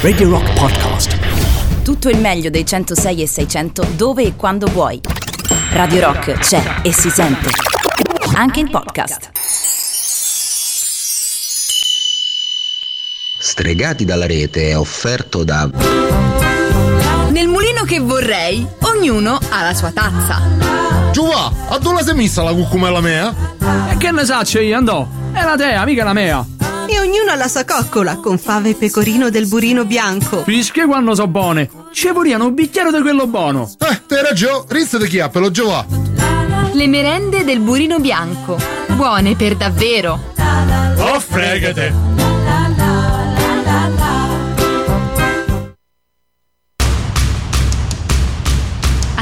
Radio Rock Podcast. Tutto il meglio dei 106 e 600 dove e quando vuoi. Radio Rock c'è e si sente. Anche in podcast. Stregati dalla rete è offerto da Nel mulino che vorrei, ognuno ha la sua tazza. Giova, a dove sei messa la cucumella mea? E che ne saccio io, andò? È la tea, mica la mea. E ognuno ha la sua coccola con fave e pecorino del burino bianco. Fische quando so buone. Ci vorriano un bicchiere di quello buono. Eh, te ragione, rizza di chiappelo, Giova. Le merende del burino bianco. Buone per davvero. Oh, fregate.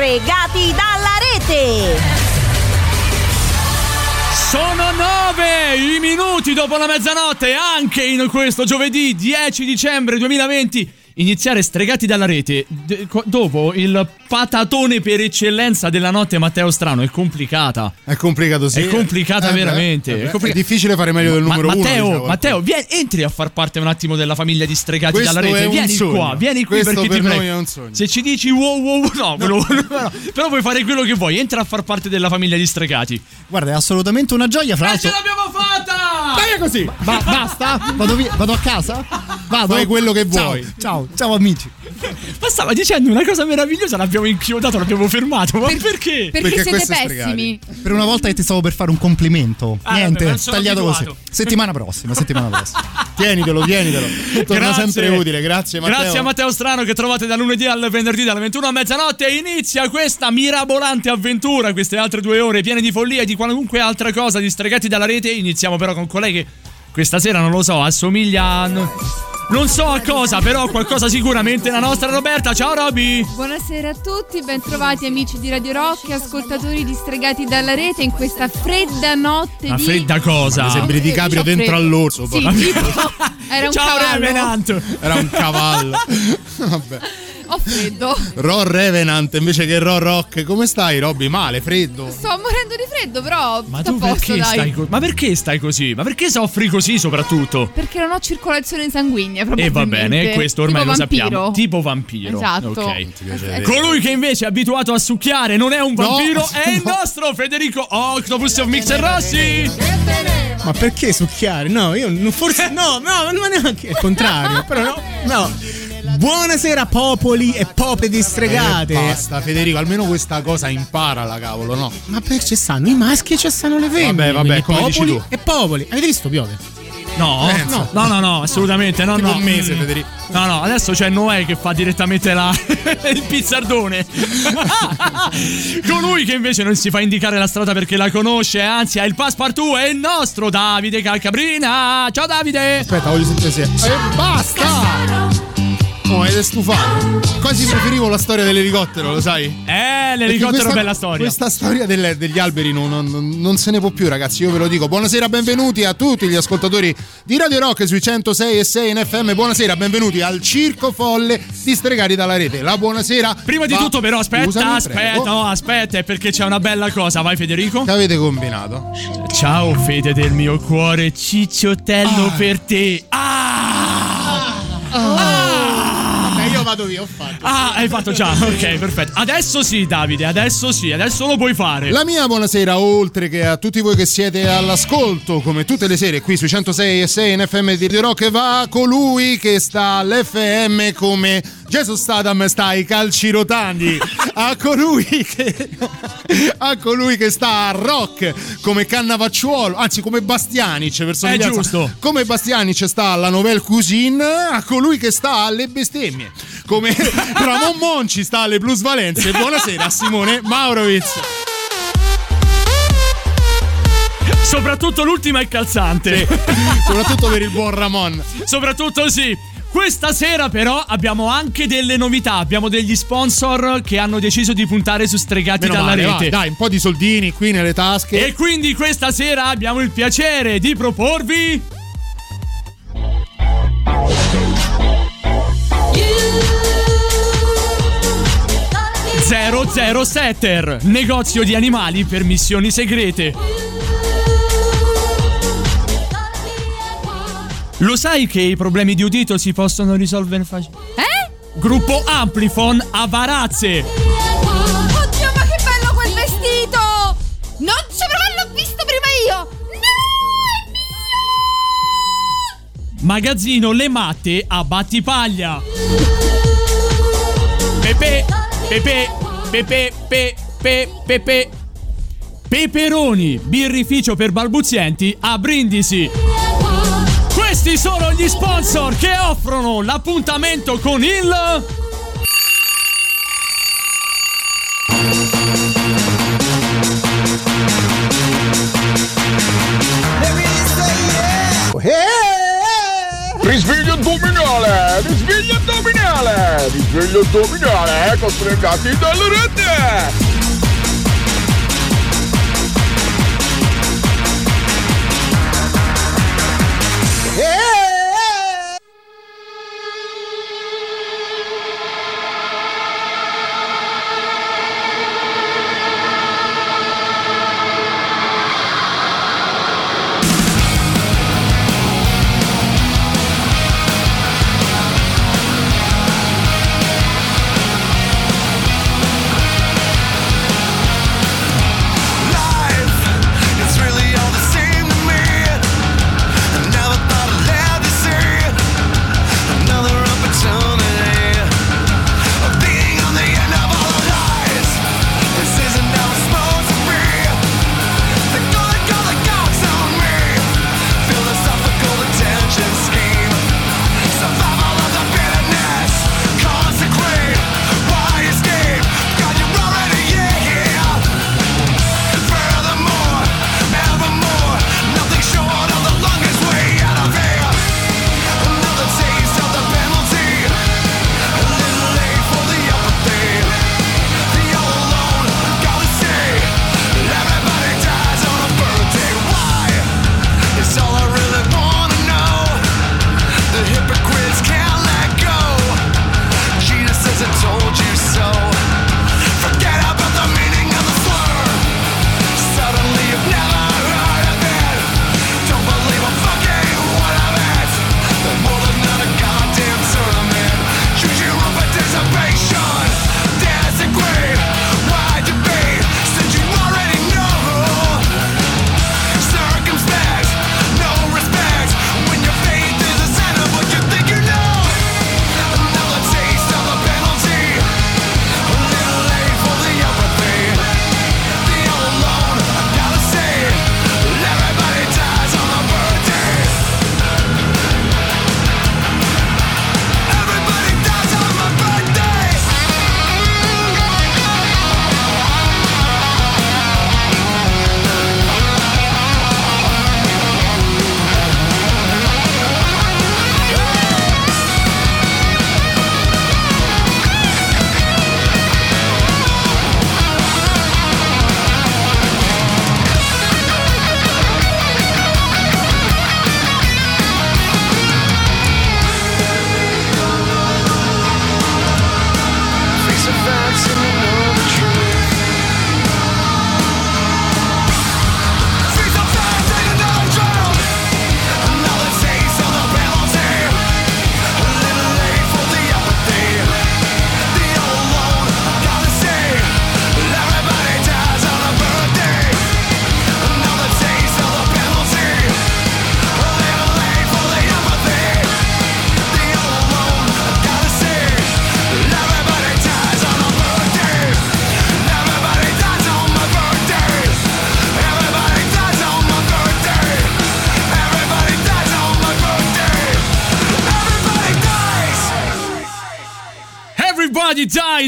Stregati dalla rete! Sono nove i minuti dopo la mezzanotte, anche in questo giovedì 10 dicembre 2020. Iniziare stregati dalla rete d- dopo il patatone per eccellenza della notte Matteo Strano è complicata. È complicato, sì. È complicata Eh, veramente. eh, beh, è, complica- è difficile fare meglio del Ma- numero uno. Matteo, diciamo. Matteo, vieni, entri a far parte un attimo della famiglia di stregati Questo dalla rete. Vieni sogno. qua, vieni qui Questo perché per ti prego. Se ci dici wow wow, no, no, però puoi fare quello che vuoi. Entra a far parte della famiglia di stregati. Guarda, è assolutamente una gioia, fra E l'altro. ce l'abbiamo fatta! Vai così! Ba- basta? Vado, via- vado a casa? Vado. Fai quello che vuoi. Ciao, ciao amici. Ma stava dicendo una cosa meravigliosa, l'abbiamo inchiodato, l'abbiamo fermato. Ma perché? Perché, Perché siete pessimi. Per una volta che ti stavo per fare un complimento. Ah, Niente, vabbè, tagliato abituato. così. Settimana prossima, settimana prossima. Tienitelo, tienitelo. Torna Grazie. sempre utile. Grazie, Matteo. Grazie a Matteo Strano che trovate da lunedì al venerdì dalle 21 a mezzanotte inizia questa mirabolante avventura, queste altre due ore piene di follia e di qualunque altra cosa di stregati dalla rete. Iniziamo però con colei che questa sera non lo so, assomiglia a... non- Non so a cosa, però qualcosa sicuramente la nostra Roberta. Ciao Roby! Buonasera a tutti, bentrovati amici di Radio Rock e ascoltatori distregati dalla rete in questa fredda notte Una di... fredda cosa. Mi sembri di Caprio dentro freddo. all'orso. Sì, tipo, era un Ciao cavallo. Revenant! Era un cavallo. Vabbè. Ho freddo. Ro Revenant invece che Ro Rock. Come stai, Robby? Male, freddo. Sto morendo di freddo, però Ma sto tu posto, perché dai. stai così? Ma perché stai così? Ma perché soffri così soprattutto? Perché non ho circolazione sanguigna, E va bene, questo ormai Tipo lo vampiro. sappiamo. Tipo vampiro. Esatto. Ok. piace Colui che invece è abituato a succhiare non è un No. vampiro, è il nostro Federico Octopus of Mixer Rossi. Ma perché succhiare? No, io non forse. No, no, ma neanche. È il contrario. Però no, no. Buonasera, popoli e pope distregate. Eh, basta, Federico, almeno questa cosa imparala, cavolo, no? Ma perché ci stanno i maschi e ci stanno le Vabbè, femmine. vabbè, quindi come dici popoli tu. e popoli. Avete visto piove? No, Pensa. no, no, no, assolutamente no, Tipo no. un mese. Federico. No, no, adesso c'è Noè che fa direttamente la... il pizzardone. Colui che invece non si fa indicare la strada perché la conosce, anzi ha il passepartout, è il nostro Davide Calcabrina. Ciao Davide! Aspetta, voglio sentire se. E basta! Oh, ed è stufato. Quasi preferivo la storia dell'elicottero, lo sai? Eh, l'elicottero questa- bella storia. Questa storia delle- degli alberi non, non- non se ne può più, ragazzi. Io ve lo dico. Buonasera, benvenuti a tutti gli ascoltatori di Radio Rock sui 106 e 6 in FM. Buonasera, benvenuti al Circo Folle di Stregati dalla Rete. La buonasera. Prima di tutto, però, aspetta, Scusami, aspetta, no, aspetta, è perché c'è una bella cosa. Vai, Federico. Che avete combinato? Ciao, Fede del mio cuore, cicciottello per te. Vabbè, io vado via, ho fatto. Ah, hai fatto già. Ok, perfetto. Adesso sì, Davide, adesso sì, adesso lo puoi fare. La mia buonasera, oltre che a tutti voi che siete all'ascolto, come tutte le sere qui sui 106 e 6 in FM di Rock, va colui che sta all'FM come Gesù Statham sta ai calci rotanti, a colui che a colui che sta a rock come Cannavacciuolo, anzi come Bastianic per somiglianza. giusto. Come Bastianic sta alla Nouvelle Cuisine, a colui che sta alle bestemmie. Come Ramon Monci sta alle plusvalenze. Buonasera Simone Maurovic. Soprattutto l'ultima è calzante. Soprattutto per il buon Ramon. Soprattutto sì. Questa sera però abbiamo anche delle novità, abbiamo degli sponsor che hanno deciso di puntare su Stregati Meno dalla male, va, rete. dai, un po' di soldini qui nelle tasche. E quindi questa sera abbiamo il piacere di proporvi 007 negozio di animali per missioni segrete. Lo sai che i problemi di udito si possono risolvere facilmente? Eh? Gruppo Amplifon a Varazze. Oddio, ma che bello quel vestito! Non ci provo, l'ho visto prima io! Magazzino Le Matte a Battipaglia. Pepe, Pepe, Pepe, Pepe, Pepe. Peperoni, birrificio per balbuzienti a Brindisi. Questi sono gli sponsor che offrono l'appuntamento con il Risveglio addominale! Risveglio addominale! Risveglio addominale! Ecco stregati dalle rete!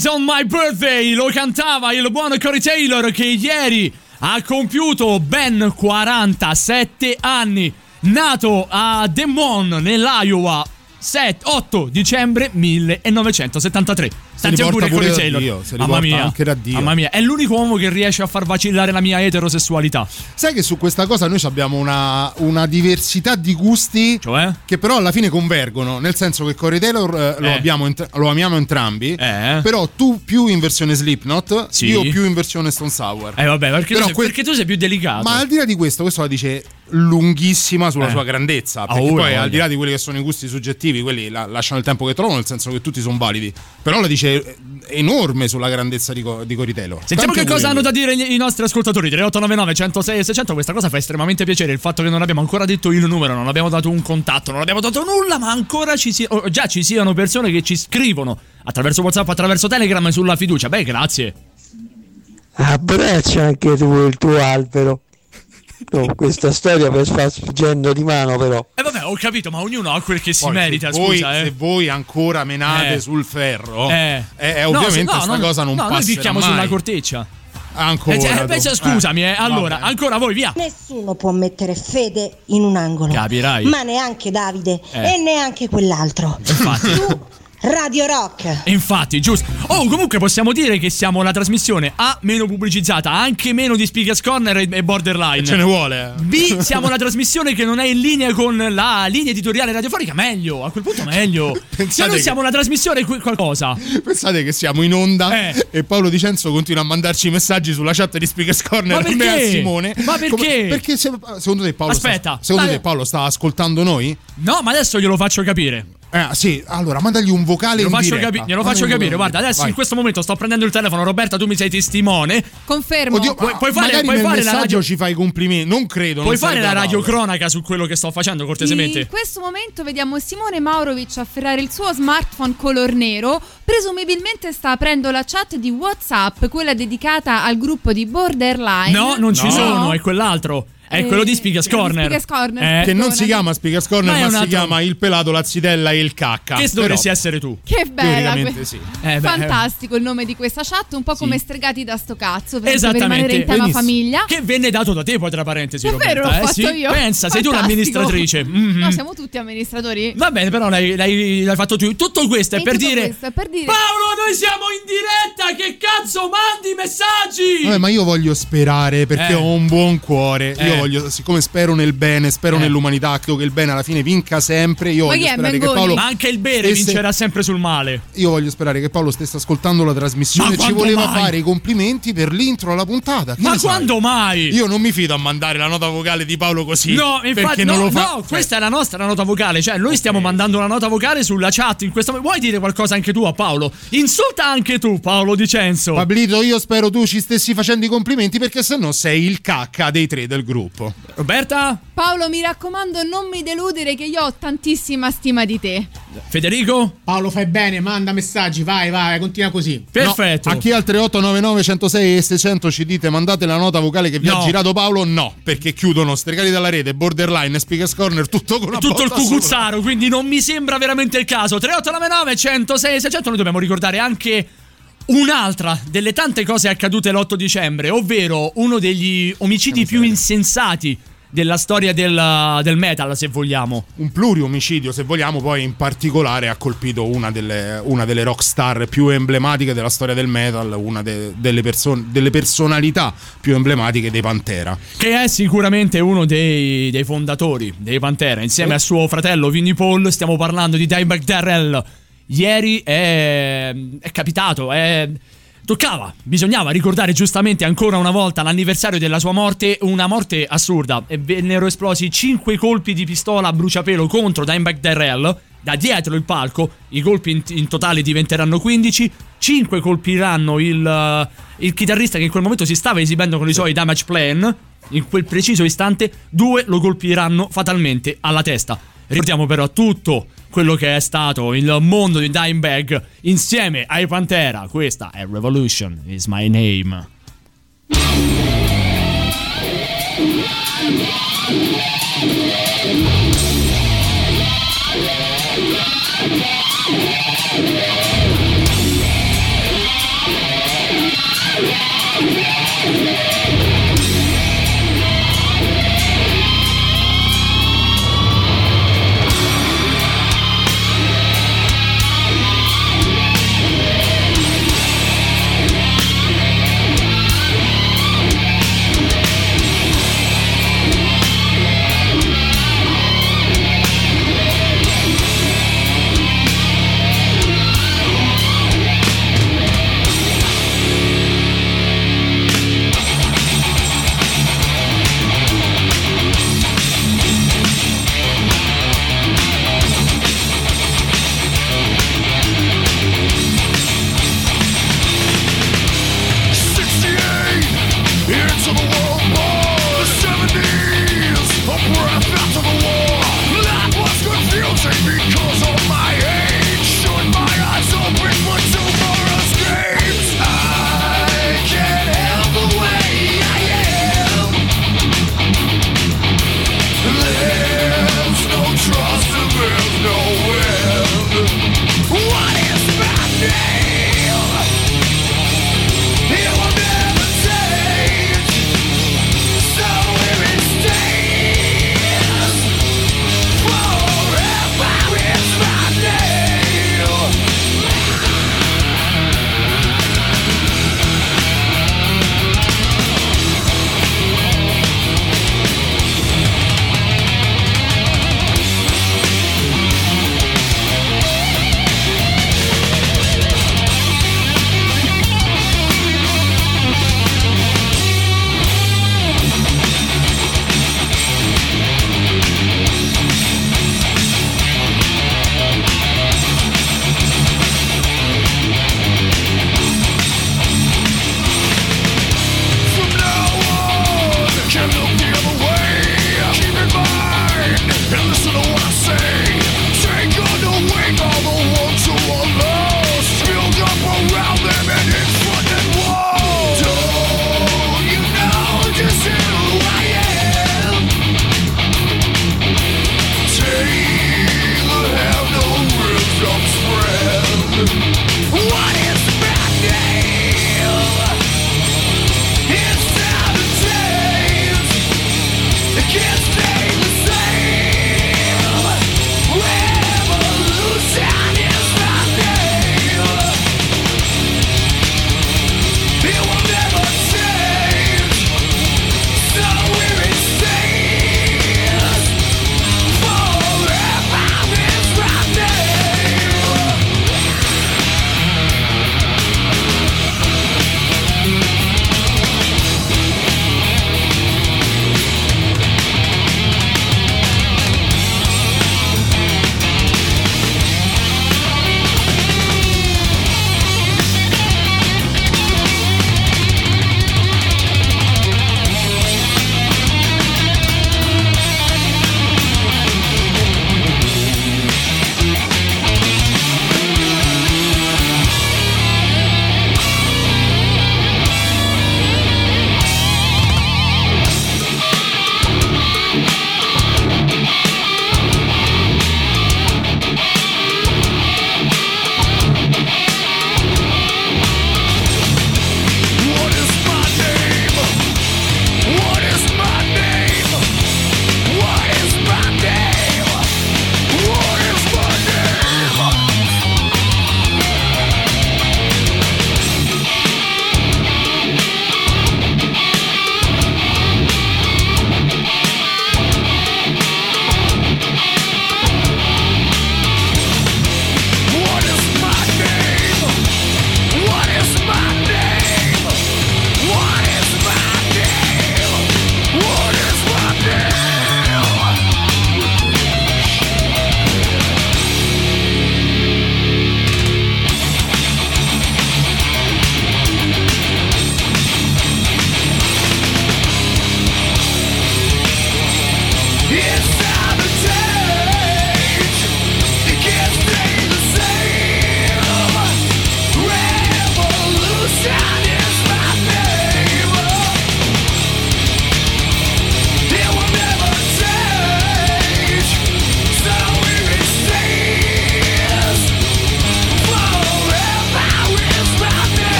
Dies on My Birthday lo cantava il buon Corey Taylor che ieri ha compiuto ben 47 anni. Nato a Des Moines, nell'Iowa, 7, 8 dicembre 1973. Tanti auguri a pure Corey da Taylor. Dio, se Mamma mia. anche da Dio. Mamma mia, è l'unico uomo che riesce a far vacillare la mia eterosessualità. Sai che su questa cosa noi abbiamo una, una diversità di gusti Cioè? che però alla fine convergono, nel senso che Corey Taylor eh, lo, Eh. abbiamo ent- lo amiamo entrambi, Eh. però tu più in versione Slipknot, Sì. io più in versione Stone Sour. Eh vabbè, perché, tu sei, que- perché tu sei più delicato. Ma al di là di questo, questo la dice lunghissima sulla Eh. sua grandezza. Perché Ah, poi, voglia. al di là di quelli che sono i gusti soggettivi, quelli la- lasciano il tempo che trovano, nel senso che tutti sono validi. Però la dice eh, enorme sulla grandezza di, Co- di Cory Taylor. Sentiamo Tanti che cosa hanno da dire i nostri ascoltatori. 3899 106 e 600 questa cosa fa estremamente piacere. Il fatto che non abbiamo ancora detto il numero non abbiamo dato un contatto non abbiamo dato nulla ma ancora ci si- oh, già ci siano persone che ci scrivono attraverso whatsapp attraverso telegram sulla fiducia. Beh grazie. Abbraccia anche tu il tuo albero. No, questa storia per far sfuggendo di mano però. e vabbè ho capito ma ognuno ha quel che si Poi, merita se voi, scusa eh se voi ancora menate Eh. sul ferro, Eh. eh, eh, ovviamente se- no, sta no, cosa non no, passerà noi picchiamo mai. sulla corteccia Ancora. eh, cioè, pensa, scusami eh, allora vabbè. ancora voi via Nessuno può mettere fede in un angolo. Capirai. Ma neanche Davide Eh. e neanche quell'altro. infatti Tu, Radio Rock. Infatti, giusto. Oh, comunque possiamo dire che siamo la trasmissione A meno pubblicizzata, anche meno di Speakers Corner e, e Borderline. Ce ne vuole. eh. B, siamo la trasmissione che non è in linea con la linea editoriale radiofonica. Meglio, a quel punto meglio. Se Pensate noi che- siamo la trasmissione qualcosa. Pensate che siamo in onda Eh. e Paolo Dicenzo continua a mandarci messaggi sulla chat di Speakers Corner Ma a me e a perché? Simone. Ma perché? perché se- secondo te Paolo Aspetta, sta, secondo dai. te Paolo sta ascoltando noi? No, ma adesso glielo faccio capire. Eh, sì, allora mandagli un vocale Glielo in faccio, capi- glielo faccio capire. Guarda, adesso Vai. in questo momento sto prendendo il telefono. Roberta, tu mi sei testimone. Confermo. Oddio, Puoi- puoi fare- puoi nel fare la radio- ci fai i complimenti. Non credo. Puoi non fare la radiocronaca su quello che sto facendo, cortesemente? In questo momento vediamo Simone Maurovic afferrare il suo smartphone color nero. Presumibilmente sta aprendo la chat di WhatsApp, quella dedicata al gruppo di Borderline. No, non ci No. sono, è quell'altro. È Eh, quello di Speakers Corner. Speakers Corner, Eh, Che non si chiama Speakers Corner, Ma ma, si chiama il pelato, la zitella e il cacca. che Però, dovresti essere tu. Che bella que- sì. Eh, beh, Fantastico il nome di questa chat, un po' come Sì. stregati da sto cazzo, per, rimanere in tema Benissimo. famiglia. Che venne dato da te, poi tra parentesi. È Roberta, vero, l'ho eh, fatto sì? io. Pensa, sei tu Fantastico. l'amministratrice. Mhm. No, siamo tutti amministratori. Va bene, però l'hai, l'hai- l'hai fatto tu. Tutto questo è per tutto dire. questo è per dire- Paolo, noi siamo in diretta! Che cazzo mandi messaggi? Vabbè, ma io voglio sperare perché Eh. ho un buon cuore. Eh. Io voglio, siccome spero nel bene, spero Eh. nell'umanità, credo che il bene alla fine vinca sempre. Io Ma voglio sperare che Mengoni? Paolo. Ma anche il bere stesse- vincerà sempre sul male. Io voglio sperare che Paolo stesse ascoltando la trasmissione Ma e ci quando voleva mai? fare i complimenti per l'intro alla puntata. Che Ma ne sai? quando mai? Io non mi fido a mandare la nota vocale di Paolo così. No, infatti, no, non lo fa. no, questa è la nostra nota vocale. Cioè, noi stiamo mandando una nota vocale sulla chat in questo momento. Vuoi dire qualcosa anche tu a Paolo? Insulta anche tu, Paolo Dicenzo. Pablito, io spero tu ci stessi facendo i complimenti perché sennò sei il cacca dei tre del gruppo. Roberta? Paolo, mi raccomando, non mi deludere che io ho tantissima stima di te. Federico? Paolo, fai bene, manda messaggi, vai, vai, continua così. Perfetto. No, a chi al 3899 106 e 600 ci dite mandate la nota vocale che vi No. ha girato Paolo? No, perché chiudono Stregati dalla rete, Borderline, Speakers Corner, tutto con una tutto il sola. cucuzzaro, quindi non mi sembra veramente il caso. 3899 106 600 noi dobbiamo ricordare anche un'altra delle tante cose accadute l'8 dicembre, ovvero uno degli omicidi più insensati della storia del, del metal, se vogliamo. Un pluriomicidio, se vogliamo, poi in particolare ha colpito una delle, una delle rock star più emblematiche della storia del metal, una de- delle, perso- delle personalità più emblematiche dei Pantera. Che è sicuramente uno dei, dei fondatori dei Pantera, insieme a suo fratello Vinnie Paul. Stiamo parlando di Dimebag Darrell. Ieri è, è capitato, è. Toccava, bisognava ricordare giustamente ancora una volta l'anniversario della sua morte, una morte assurda. E vennero esplosi 5 colpi di pistola a bruciapelo contro Dimebag Darrell da dietro il palco. I colpi in, in totale diventeranno 15. 5 colpiranno il, eh, il chitarrista che in quel momento si stava esibendo con i suoi damage plan. In quel preciso istante, due lo colpiranno fatalmente alla testa. Ricordiamo però tutto quello che è stato il mondo di Dimebag insieme ai Pantera. Questa è Revolution is my name. Yeah.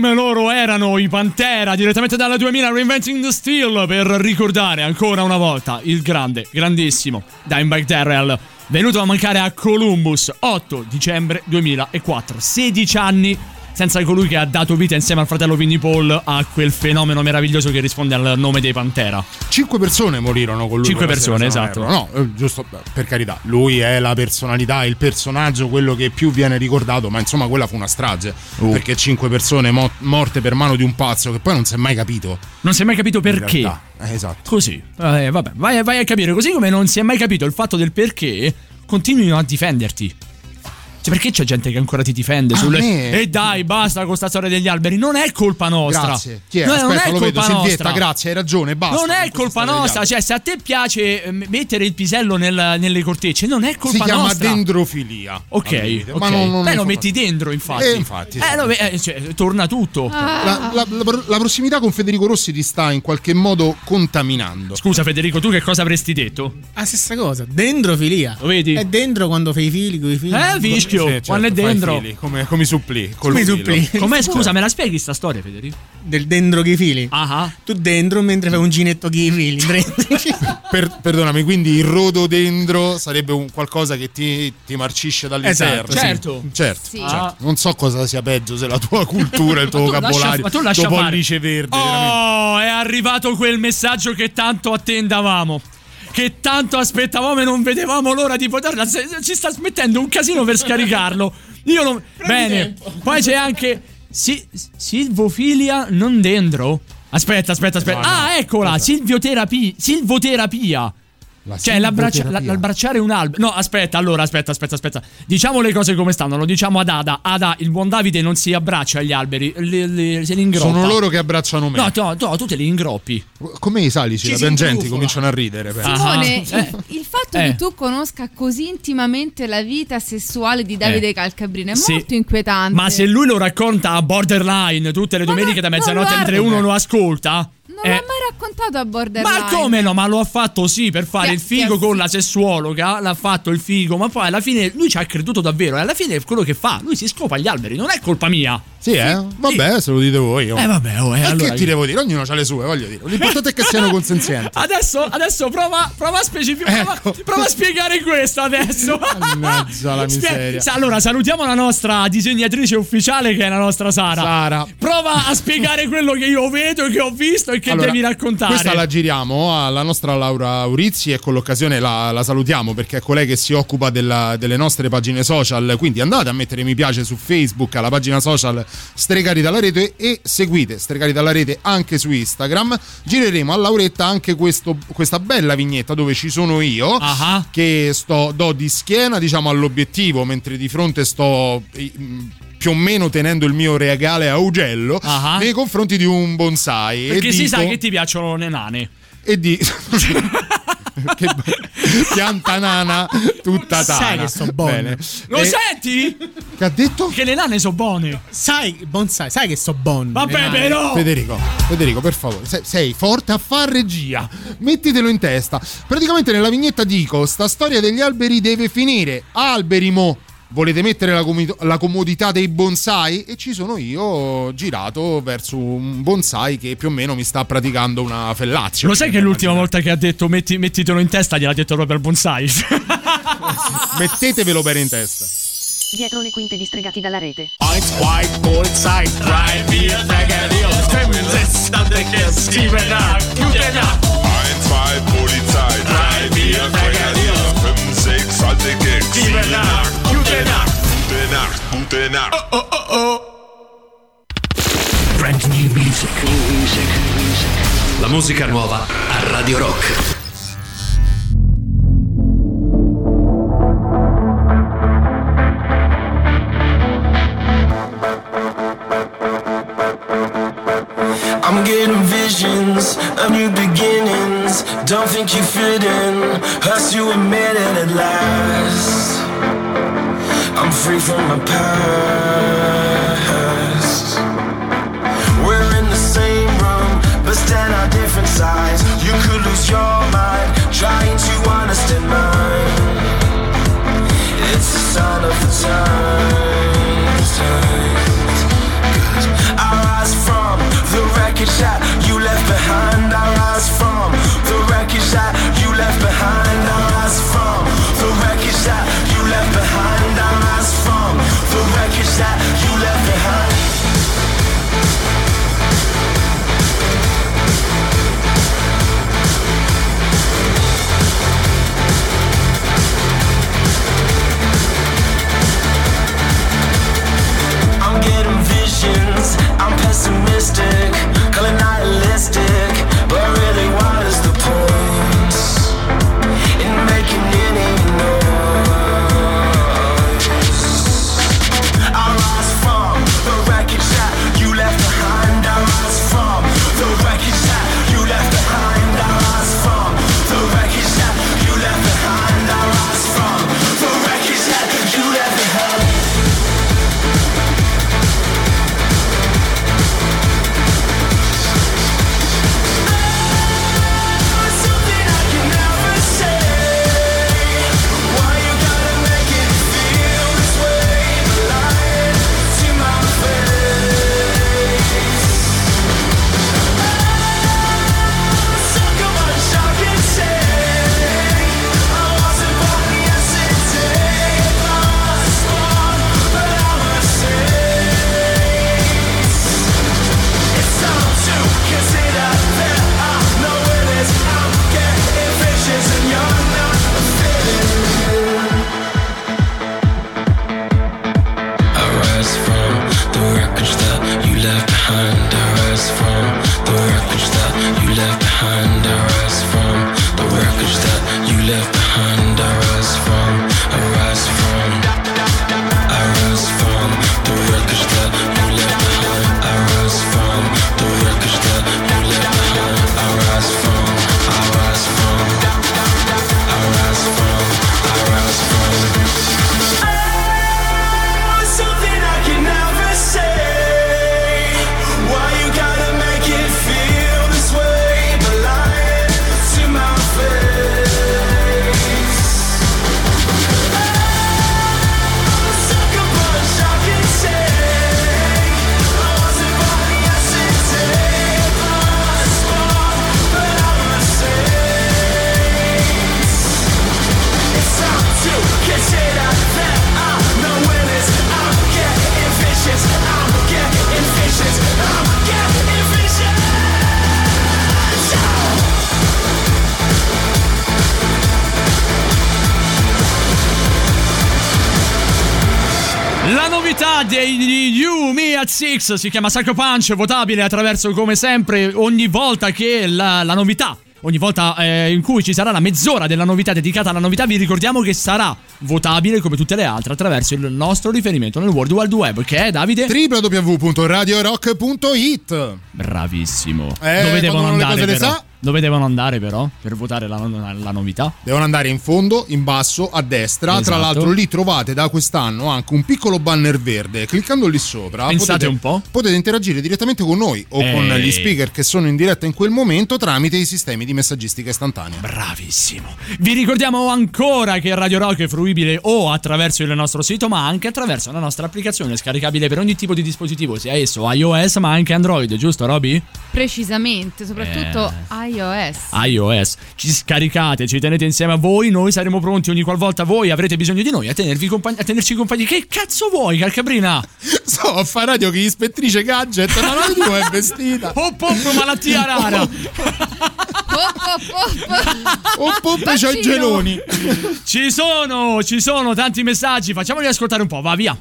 Name, loro erano i Pantera direttamente dalla 2000 Reinventing the Steel per ricordare ancora una volta il grande, grandissimo Dimebag Darrell venuto a mancare a Columbus 8 dicembre 2004, 16 anni senza colui che ha dato vita insieme al fratello Vinnie Paul a quel fenomeno meraviglioso che risponde al nome dei Pantera. Cinque persone morirono con lui. Cinque persone, esatto. No, eh, giusto per carità, lui è la personalità, il personaggio, quello che più viene ricordato, ma insomma quella fu una strage. Uh. Perché cinque persone mo- morte per mano di un pazzo che poi non si è mai capito. Non si è mai capito perché. Eh, esatto. Così, Eh, vabbè, vai, vai a capire. Così come non si è mai capito il fatto del perché continuino a difenderti. Cioè, perché c'è gente che ancora ti difende? A sulle... E dai, basta con sta storia degli alberi. Non è colpa nostra. Grazie. Chi è? No, Aspetta, non è lo vedo. colpa Silvietta, nostra. grazie, hai ragione, basta. non è questa colpa nostra. Cioè, se a te piace eh, mettere il pisello nel- nelle cortecce, non è colpa si chiama nostra. dendrofilia. Ok, Avete. ok. Ma non, non Beh, lo colpa- metti dentro, infatti. Eh, infatti. Eh, lo ve- eh, cioè, torna tutto. La, la- la- la prossimità con Federico Rossi ti sta in qualche modo contaminando. Scusa, Federico, tu che cosa avresti detto? La stessa cosa, dendrofilia. Lo vedi? È dentro quando fai i fili con i fili. Eh, fischio, Sì, certo, quando è dentro. fili, come, come i supplì. Come supplì. Com'è, scusa, me la spieghi sta storia, Federico? Del dentro che i fili. Ah, Tu dentro mentre fai un ginetto che i fili. Per- perdonami, quindi il rododendro sarebbe un qualcosa che ti, ti marcisce dall'interno. Esatto, sì. certo. Certo, Sì. certo. Ah. Non so cosa sia peggio, se la tua cultura, il tuo vocabolario, ma tu lascia tuo fare. pollice verde. veramente. Oh, è arrivato quel messaggio che tanto attendavamo. Che tanto aspettavamo e non vedevamo l'ora di poterla. Ci sta smettendo un casino per scaricarlo. Io non. Bene. Poi c'è anche. Si- silvofilia non dendro. Aspetta, aspetta, aspetta. No, no. Ah, eccola. Silvioterapia. Silvoterapia. La Cioè, l'abbraccia- la- l'abbracciare un albero. No, aspetta, allora, aspetta, aspetta, aspetta. Diciamo le cose come stanno. Lo diciamo ad Ada. Ada, il buon Davide non si abbraccia agli alberi, li- li- se li ingroppa. Sono loro che abbracciano me. No, no, no, tu te li ingroppi. Come i salici, Ci le si tangenti intrufola. cominciano a ridere. penso. Simone, Ah, il, il fatto Eh. che tu conosca così intimamente la vita sessuale di Davide Eh. Calcabrina è Sì. molto inquietante. Ma se lui lo racconta a borderline tutte le Ma domeniche no, da mezzanotte 3 uno lo ascolta. Non eh, l'ha mai raccontato a Borderline. Ma come no? Ma lo ha fatto sì per fare Sì, il figo sì, con sì. la sessuologa. L'ha fatto il figo, ma poi alla fine lui ci ha creduto davvero. E alla fine è quello che fa. Lui si scopa agli alberi, non è colpa mia. Sì, eh? Vabbè, se lo dite voi. oh. Eh, vabbè, oh, eh, allora che ti io- devo dire? Ognuno ha le sue, voglio dire. L'importante è che siano consenzienti. Adesso, adesso prova, prova a specificare. Prova, Ecco. prova a spiegare questo adesso. Mannaggia la Spie- miseria. Sa- Allora, salutiamo la nostra disegnatrice ufficiale che è la nostra Sara. Sara. Prova a spiegare quello che io vedo, che ho visto e che Allora, devi raccontare. Questa la giriamo alla nostra Laura Urizzi e con l'occasione la, la salutiamo perché è colei che si occupa della- delle nostre pagine social. Quindi andate a mettere mi piace su Facebook alla pagina social Stregati dalla rete e seguite Stregati dalla rete anche su Instagram. Gireremo a Lauretta anche questo- questa bella vignetta dove ci sono io Ah. che sto do di schiena diciamo all'obiettivo mentre di fronte sto più o meno tenendo il mio regale a Ugello Ah. nei confronti di un bonsai Perché e si dico- sa che ti piacciono le nane. e di che pianta nana tutta tana Sai che so buone. Bene. Lo E- senti? che ha detto Che le nane sono buone. Sai, bonsai, sai che so bon. Vabbè, però. Federico, Federico, per favore, sei, sei forte a far regia. Mettitelo in testa. Praticamente nella vignetta dico: sta storia degli alberi deve finire. Alberi mo volete mettere la, com- la, comodità dei bonsai? E ci sono io girato verso un bonsai che più o meno mi sta praticando una fellazio. Lo sai che l'ultima volta che ha detto metti, mettitelo in testa gliel'ha detto proprio al Bonsai? Mettetevelo bene in testa. Dietro le quinte distregati dalla rete. White, white, bonsai, drive, via, negario, femministan, the kiss, even up, you get up. 2, Polizei, 3, 4, Grenadier, 5, 6, alte Gags, 7, 8, gute Nacht, gute Nacht, gute Nacht. Oh, oh, oh, oh. Brand new music, music. La musica nuova a Radio Rock. I'm getting visions of new beginnings Don't think you fit in. Hurts to admit it at last. I'm free from my past. Six si chiama Sacco Punch, votabile attraverso come sempre ogni volta che la, la novità. Ogni volta eh, in cui ci sarà la mezz'ora della novità dedicata alla novità, vi ricordiamo che sarà votabile come tutte le altre attraverso il nostro riferimento nel World Wide Web, che è Davide? www.radiorock.it Bravissimo. Eh, Dove devono uno le andare cose le sa? Dove devono andare però per votare la, la novità? Devono andare in fondo, in basso, a destra. Tra Esatto. l'altro, lì trovate da quest'anno anche un piccolo banner verde. Cliccando lì sopra, Pensate potete, un po'. potete interagire direttamente con noi o Eh. con gli speaker che sono in diretta in quel momento tramite i sistemi di messaggistica istantanea. Bravissimo. Vi ricordiamo ancora che Radio Rock è fruibile o attraverso il nostro sito, ma anche attraverso la nostra applicazione scaricabile per ogni tipo di dispositivo, sia esso iOS ma anche Android, giusto Roby? Precisamente, soprattutto Eh. iOS. iOS. Ci scaricate, ci tenete insieme a voi, noi saremo pronti ogni qualvolta voi avrete bisogno di noi a, tenervi compagni- a tenerci compagni. Che cazzo vuoi, Calcabrina? So, a fa radio che ispettrice gadget, ma la vedi come è vestita. Hop hop, malattia rara. Oh, Poppe c'ha i geloni. Ci sono, ci sono tanti messaggi, facciamoli ascoltare un po', va via.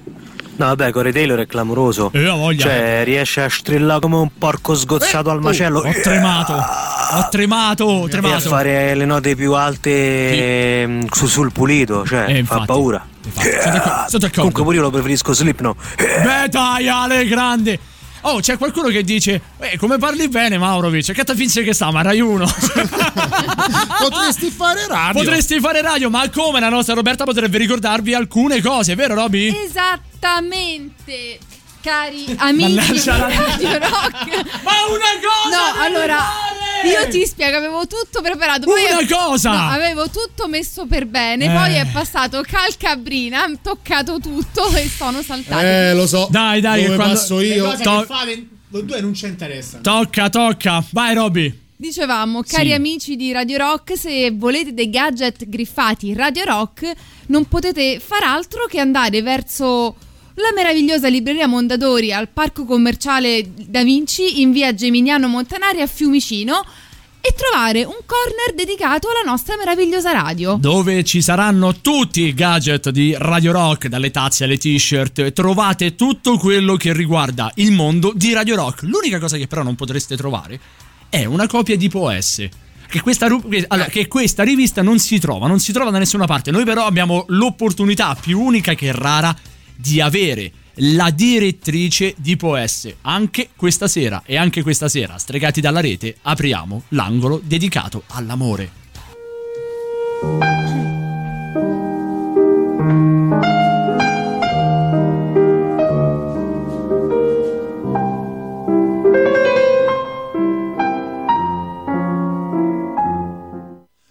No, vabbè, Core Taylor è clamoroso. Eh, voglia. Cioè, riesce a strillare come un porco sgozzato al macello. Ho tremato, ho tremato, ho E a tremato. fare le note più alte ehm, su- sul pulito, cioè, Eh, fa paura. Sono d'accordo, sono d'accordo. Comunque pure io lo preferisco Slip, no? Beh, dai, Ale, grande. Oh, c'è qualcuno che dice: Eh, come parli bene, Maurovic? Che finse che sta, ma Rai 1. Potresti fare radio. Potresti fare radio, ma come la nostra Roberta potrebbe ricordarvi alcune cose, vero, Roby? Esattamente. Cari amici di Radio Rock. Ma una cosa No, allora fare! io ti spiego, avevo tutto preparato. Poi Una cosa! No, avevo tutto messo per bene. Eh. Poi è passato Calcabrina, ha toccato tutto e sono saltati. Eh, lo so. Dai, dai, Dove che quando- passo Le io? cose To- che fate voi due non ci interessano. Tocca, tocca. Vai, Roby. Dicevamo, cari Sì. amici di Radio Rock, se volete dei gadget griffati Radio Rock, non potete far altro che andare verso la meravigliosa libreria Mondadori al parco commerciale Da Vinci in via Geminiano Montanari a Fiumicino e trovare un corner dedicato alla nostra meravigliosa radio. Dove ci saranno tutti i gadget di Radio Rock, dalle tazze alle t-shirt. Trovate tutto quello che riguarda il mondo di Radio Rock. L'unica cosa che però non potreste trovare è una copia di POS. Che questa, allora, che questa rivista non si trova, non si trova da nessuna parte. Noi però abbiamo l'opportunità più unica che rara di avere la direttrice di POS. Anche questa sera e anche questa sera, stregati dalla rete, apriamo l'angolo dedicato all'amore.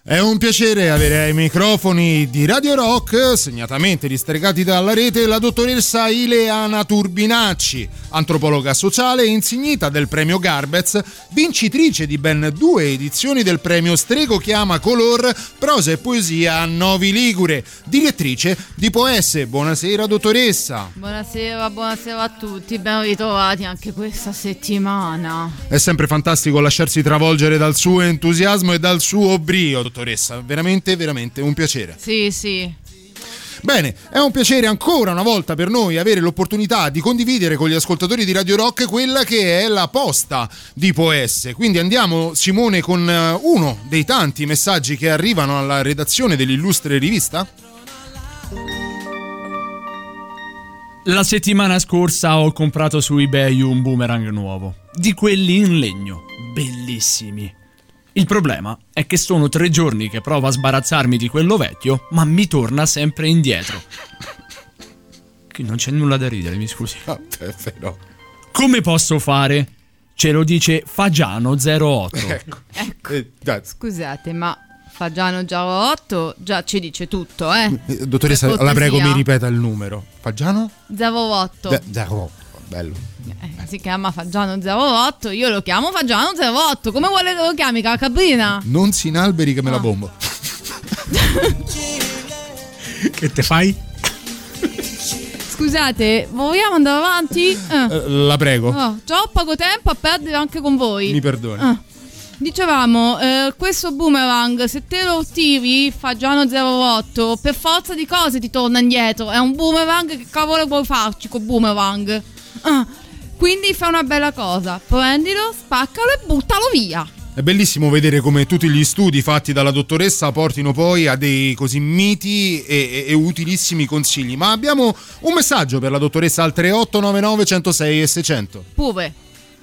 È un piacere avere ai microfoni di Radio Rock, segnatamente distregati dalla rete, la dottoressa Ileana Turbinacci, antropologa sociale e insignita del premio Garbez, vincitrice di ben due edizioni del premio Strego Chiama Color, prosa e poesia a Novi Ligure, direttrice di Poesse. Buonasera dottoressa. Buonasera, buonasera a tutti, ben ritrovati anche questa settimana. È sempre fantastico lasciarsi travolgere dal suo entusiasmo e dal suo brio, dottoressa. Veramente, veramente un piacere. Sì, sì. Bene, è un piacere ancora una volta per noi avere l'opportunità di condividere con gli ascoltatori di Radio Rock quella che è la posta di Poesse. Quindi andiamo, Simone, con eh, uno dei tanti messaggi che arrivano alla redazione dell'illustre rivista. La settimana scorsa ho comprato su eBay un boomerang nuovo, di quelli in legno, bellissimi. Il problema è che sono tre giorni che provo a sbarazzarmi di quello vecchio, ma mi torna sempre indietro. Che non c'è nulla da ridere, mi scusi. però. Come posso fare? Ce lo dice Fagiano08. Ecco. Ecco. Scusate, ma Fagiano Giavo 8 già ci dice tutto, eh. Eh, Dottoressa, la prego mi ripeta il numero. Fagiano? Zavo 8. Bello. Eh, si chiama Fagiano 08, io lo chiamo Fagiano 08. Come vuole che lo chiami, cacabrina? Non si inalberi che me Ah. la bombo. che te fai? Scusate, vogliamo andare avanti? Eh. Eh, la prego. Oh, ho poco tempo a perdere anche con voi. Mi perdoni. Ah. Dicevamo, eh, questo boomerang, se te lo tiri, Fagiano 08, per forza di cose ti torna indietro. È un boomerang, che cavolo vuoi farci con boomerang? Ah, quindi fai una bella cosa, prendilo, spaccalo e buttalo via. È bellissimo vedere come tutti gli studi fatti dalla dottoressa portino poi a dei così miti e, e- e utilissimi consigli. Ma abbiamo un messaggio per la dottoressa al 3899 106 e 600. Pure.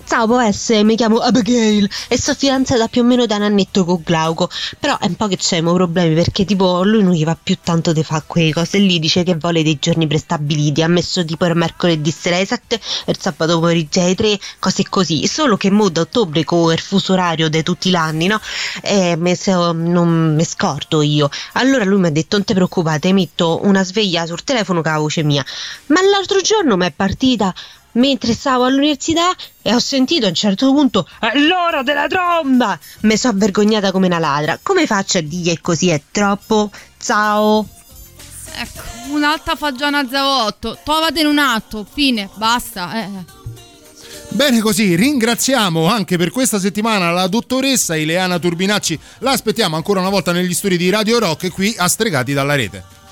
Ciao, essere, mi chiamo Abigail e sto fidanzata più o meno da un annetto con Glauco. Però è un po' che c'è problemi perché tipo lui non gli va più tanto di fare quelle cose lì, dice che vuole dei giorni prestabiliti, ha messo tipo il mercoledì sera alle 7 e il sabato pomeriggio alle 3, cose così. Solo che mo da ottobre con il fuso orario di tutti gli anni, no? Eh, me se- non mi scordo io. Allora lui mi ha detto non ti preoccupate, metto una sveglia sul telefono con la voce mia. Ma l'altro giorno mi è partita mentre stavo all'università e ho sentito a un certo punto "È l'ora della tromba! Mi sono vergognata come una ladra. Come faccio a dire che così è troppo? Ciao! Ecco, un'altra Fagiana 08, trovatene un altro, fine, basta. Eh. Bene così, ringraziamo anche per questa settimana la dottoressa Ileana Turbinacci. La aspettiamo ancora una volta negli studi di Radio Rock qui a Stregati dalla rete.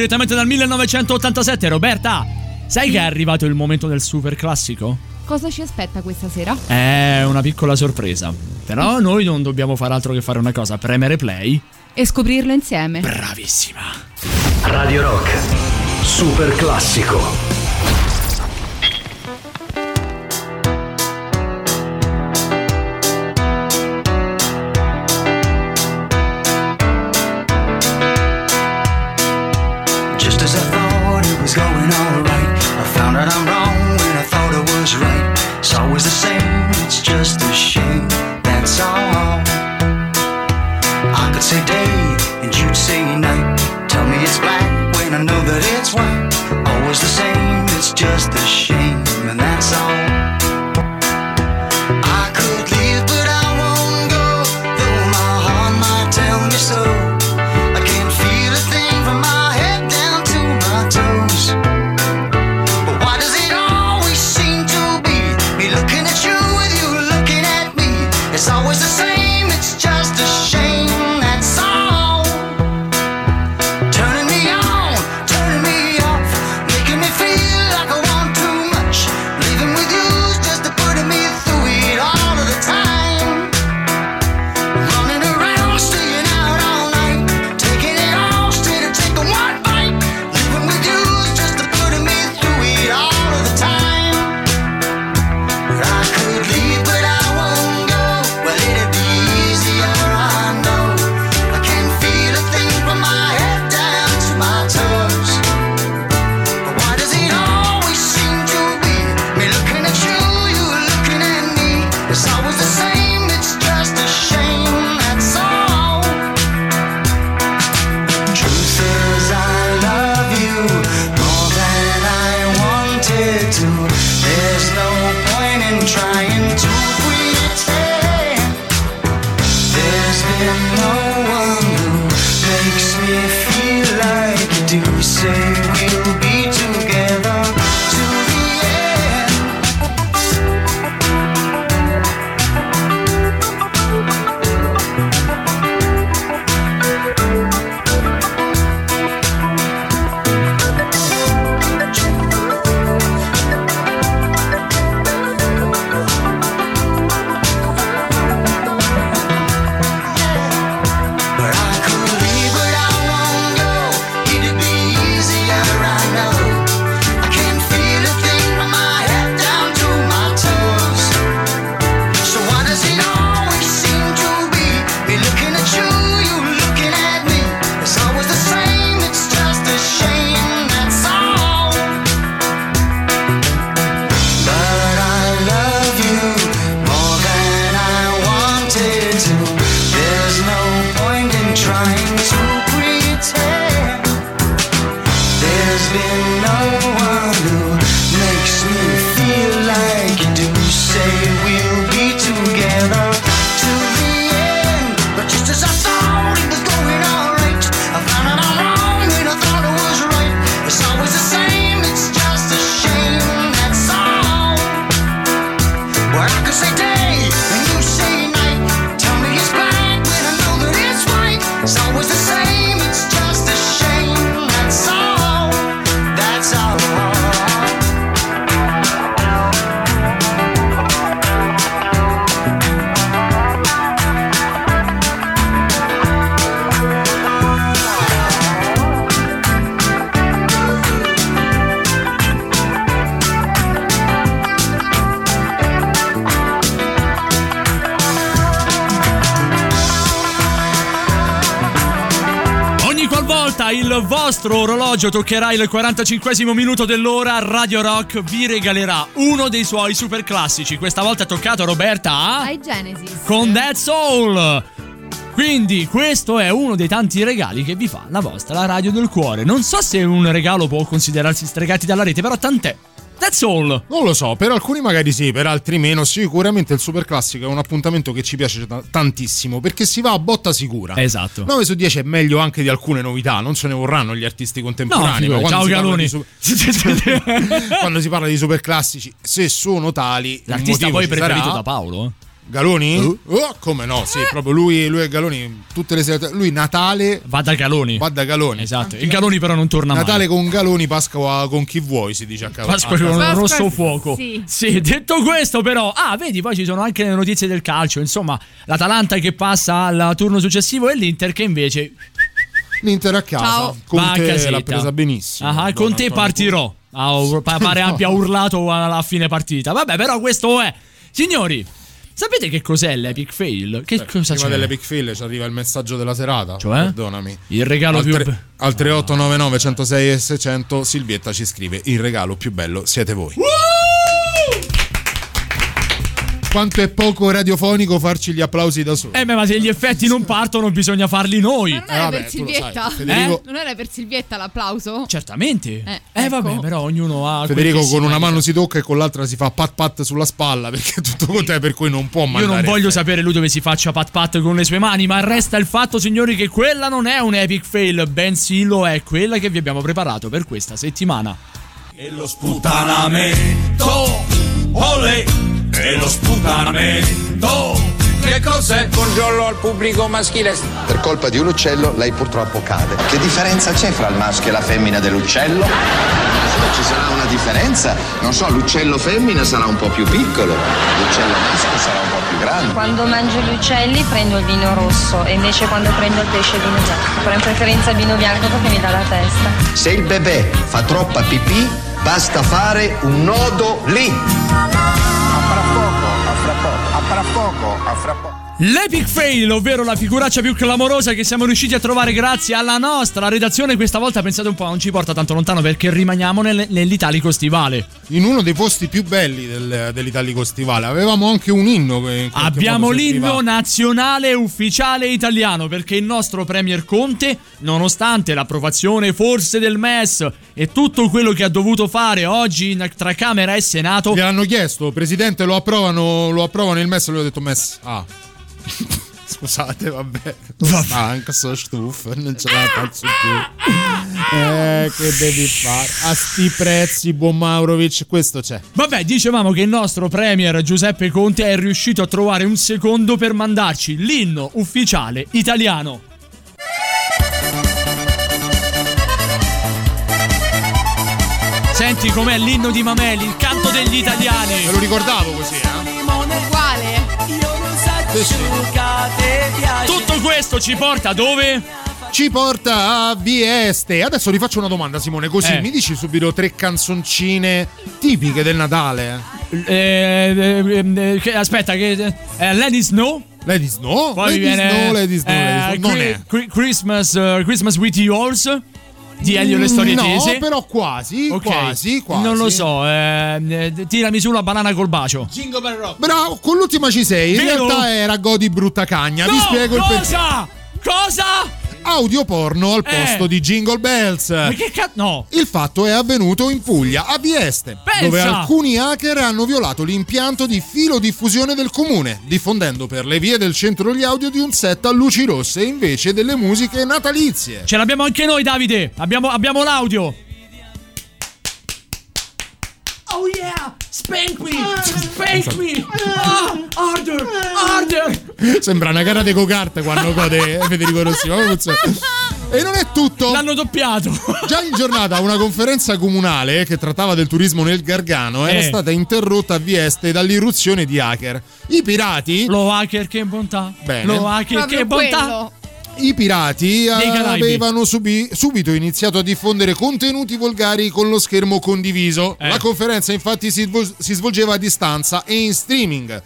direttamente dal 1987. Roberta, sai che è arrivato il momento del super classico? Cosa ci aspetta questa sera? È una piccola sorpresa. Però mm. noi non dobbiamo fare altro che fare una cosa: premere play e scoprirlo insieme. Bravissima. Radio Rock, super classico. orologio toccherà il 45 minuto dell'ora, Radio Rock vi regalerà uno dei suoi super classici. Questa volta è toccato Roberta ah? a... Genesis. Con Dead Soul. Quindi questo è uno dei tanti regali che vi fa la vostra la radio del cuore. Non so se un regalo può considerarsi stregati dalla rete, però tant'è soul. Non lo so, per alcuni magari sì, per altri meno. Sicuramente il super classico è un appuntamento che ci piace t- tantissimo perché si va a botta sicura. Esatto. 9 su 10 è meglio anche di alcune novità. Non se ne vorranno gli artisti contemporanei. No, ma quando ciao Galoni. Super... quando si parla di super classici, se sono tali, l'artista poi preferito da Paolo. Eh? Galoni? Oh, come no? Sì, proprio lui, lui e Galoni. Tutte le sere. Lui Natale. Va da Galoni. Va da Galoni. Esatto. Il Galoni però non torna Natale mai. con Galoni, Pasqua con chi vuoi, si dice a casa. Pasqua con un rosso fuoco. sì. detto questo, però, ah, vedi, poi ci sono anche le notizie del calcio. Insomma, l'Atalanta che passa al turno successivo e l'Inter che invece. L'Inter a casa. Ciao. Con Va a te casetta. l'ha presa benissimo. Ah, con te partirò. Ah, pare ampia urlato alla fine partita. Vabbè, però questo è. Signori, sapete che cos'è l'Epic Fail? Che cosa Prima c'è? dell'Epic Fail ci arriva il messaggio della serata. Cioè? Perdonami. Il regalo al più tre- be- Al 3899 106 e 600 Silvietta ci scrive: Il regalo più bello siete voi. Quanto è poco radiofonico farci gli applausi da soli. Eh, beh, ma se gli effetti non partono, bisogna farli noi. Non era per Silvietta? Federico- Non era per Silvietta l'applauso? Certamente. Eh, Eh, vabbè, ecco. però ognuno ha. Federico con una mano si tocca e con l'altra si fa pat pat sulla spalla perché è tutto con te per cui non può Io mandare. non voglio sapere lui dove si faccia pat pat con le sue mani, ma resta il fatto, signori, che quella non è un epic fail, bensì lo è quella che vi abbiamo preparato per questa settimana. E lo sputanamento, ole, e lo sputanamento, che cos'è? Buongiorno al pubblico maschile. Per colpa di un uccello lei purtroppo cade. Che differenza c'è fra il maschio e la femmina dell'uccello? Ci sarà una differenza? Non so, l'uccello femmina sarà un po' più piccolo, l'uccello maschio sarà un po' più grande. Quando mangio gli uccelli prendo il vino rosso e invece quando prendo il pesce il vino bianco. Però in preferenza il vino bianco perché mi dà la testa. Se il bebè fa troppa pipì, basta fare un nodo lì. A fra poco, a fra poco, a fra poco, a fra poco. L'epic fail, ovvero la figuraccia più clamorosa che siamo riusciti a trovare grazie alla nostra redazione. Questa volta pensate un po', non ci porta tanto lontano perché rimaniamo nel- nell'Italico Stivale. In uno dei posti più belli del- dell'Italico Stivale avevamo anche un inno. Che Abbiamo l'inno nazionale ufficiale italiano perché il nostro Premier Conte, nonostante l'approvazione forse del MES e tutto quello che ha dovuto fare oggi in- tra Camera e Senato, Gliel'hanno chiesto, presidente, lo approvano, lo approvano il MES? Lui ha detto MES. Ah. Scusate, vabbè. Stanco, so stufo, non ce la faccio più. Eh, che devi fare? A sti prezzi, buon Maurovic, questo c'è. Vabbè, dicevamo che il nostro Premier Giuseppe Conte è riuscito a trovare un secondo per mandarci l'inno ufficiale italiano. Senti com'è l'inno di Mameli, il canto degli italiani. Me lo ricordavo così, eh? Tutto questo ci porta dove? Ci porta a Vieste. Adesso rifaccio una domanda, Simone. Così Eh. mi dici subito tre canzoncine tipiche del Natale? Eh, eh, eh, che- aspetta, che. Eh, Lady Snow. Lady Snow? Poi Lady viene. Snow, Lady Snow, Lady Snow. Non è. Christmas, eh, Christmas with Yours. Di Elio le storie Mm, no, tese. però quasi, Ok. quasi, quasi. Non lo so, eh, eh, tirami su la banana col bacio. Jingle Bell Rock. Bravo, con l'ultima ci sei. In Vero? realtà era Godi brutta cagna. Vi No, spiego il perché. cosa? Cosa? Audio porno al Eh. posto di Jingle Bells. Ma che cazzo? No. Il fatto è avvenuto in Puglia, a Vieste, Pensa! dove alcuni hacker hanno violato l'impianto di filodiffusione del comune, diffondendo per le vie del centro gli audio di un set a luci rosse invece delle musiche natalizie. Ce l'abbiamo anche noi, Davide. Abbiamo, abbiamo l'audio. Oh yeah! Spank me! Spank me! Ah, order! Order! Sembra una gara di go-kart quando code Federico Rossi. E non è tutto. L'hanno doppiato. Già in giornata una conferenza comunale che trattava del turismo nel Gargano era Eh. stata interrotta a Vieste dall'irruzione di hacker. I pirati, Lo hacker, che bontà. Bene. Lo hacker, Proprio che bontà. quello. I pirati Caraibi. avevano subi- subito iniziato a diffondere contenuti volgari con lo schermo condiviso. Eh. La conferenza infatti si, svol- si svolgeva a distanza e in streaming.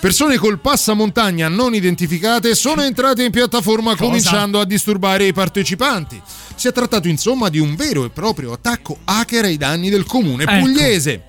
Persone col passamontagna non identificate sono entrate in piattaforma cominciando a disturbare i partecipanti. Si è trattato insomma di un vero e proprio attacco hacker ai danni del comune Ecco. pugliese.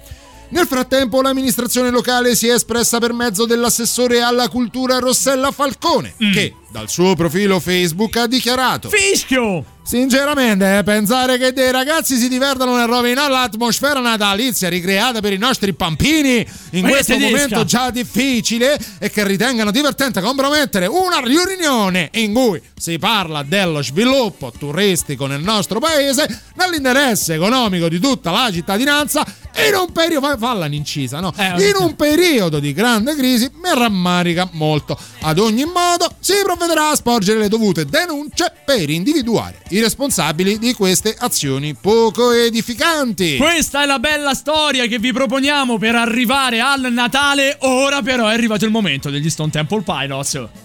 Nel frattempo l'amministrazione locale si è espressa per mezzo dell'assessore alla cultura Rossella Falcone, Mm. che dal suo profilo Facebook ha dichiarato Fischio! Sinceramente, eh, pensare che dei ragazzi si divertano nel rovinare l'atmosfera natalizia ricreata per i nostri pampini in Ma questo momento già difficile e che ritengano divertente compromettere una riunione in cui si parla dello sviluppo turistico nel nostro paese nell'interesse economico di tutta la cittadinanza In un periodo, fa- falla un'incisa, no? Eh, In un periodo di grande crisi mi rammarica molto. Ad ogni modo, si provvederà a sporgere le dovute denunce per individuare i responsabili di queste azioni poco edificanti. Questa è la bella storia che vi proponiamo per arrivare al Natale. Ora però è arrivato il momento degli Stone Temple Pilots.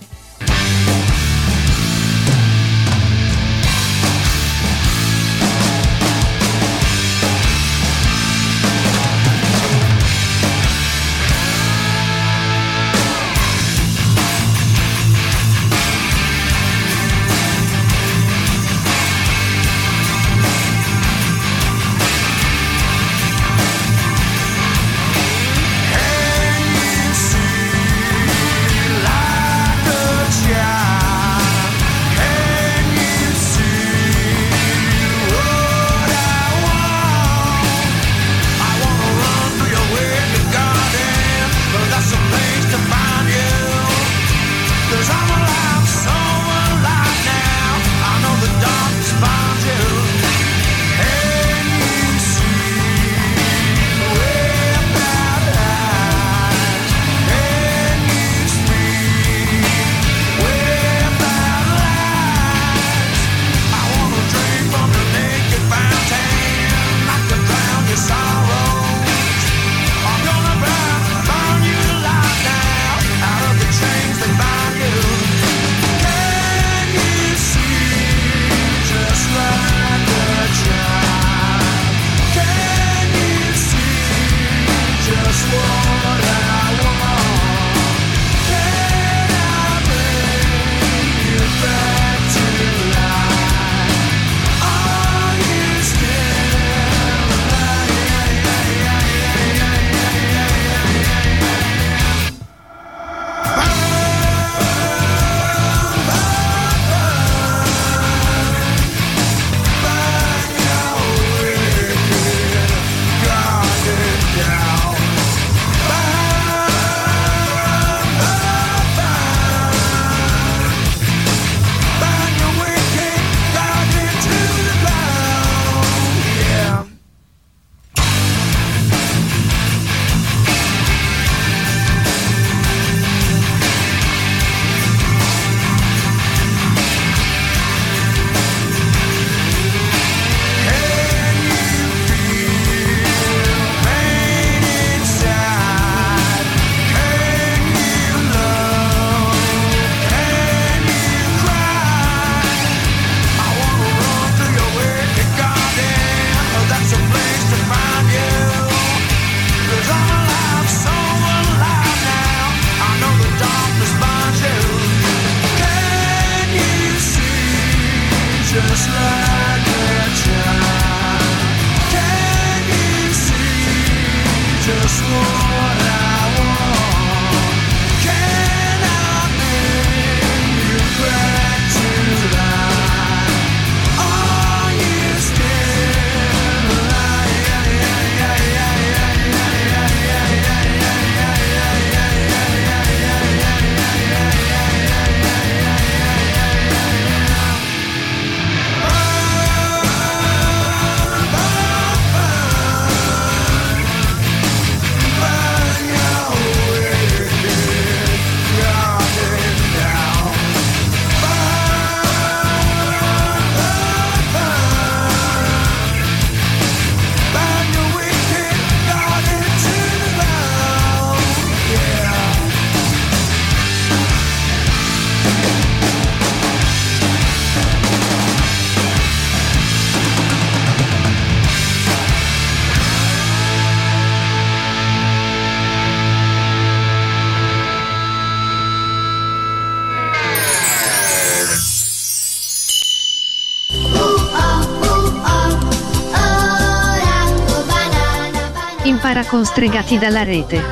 Stregati dalla rete.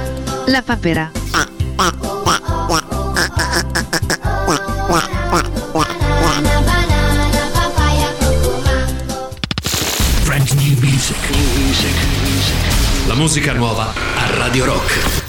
La papera. Brand new music. La musica nuova a Radio Rock.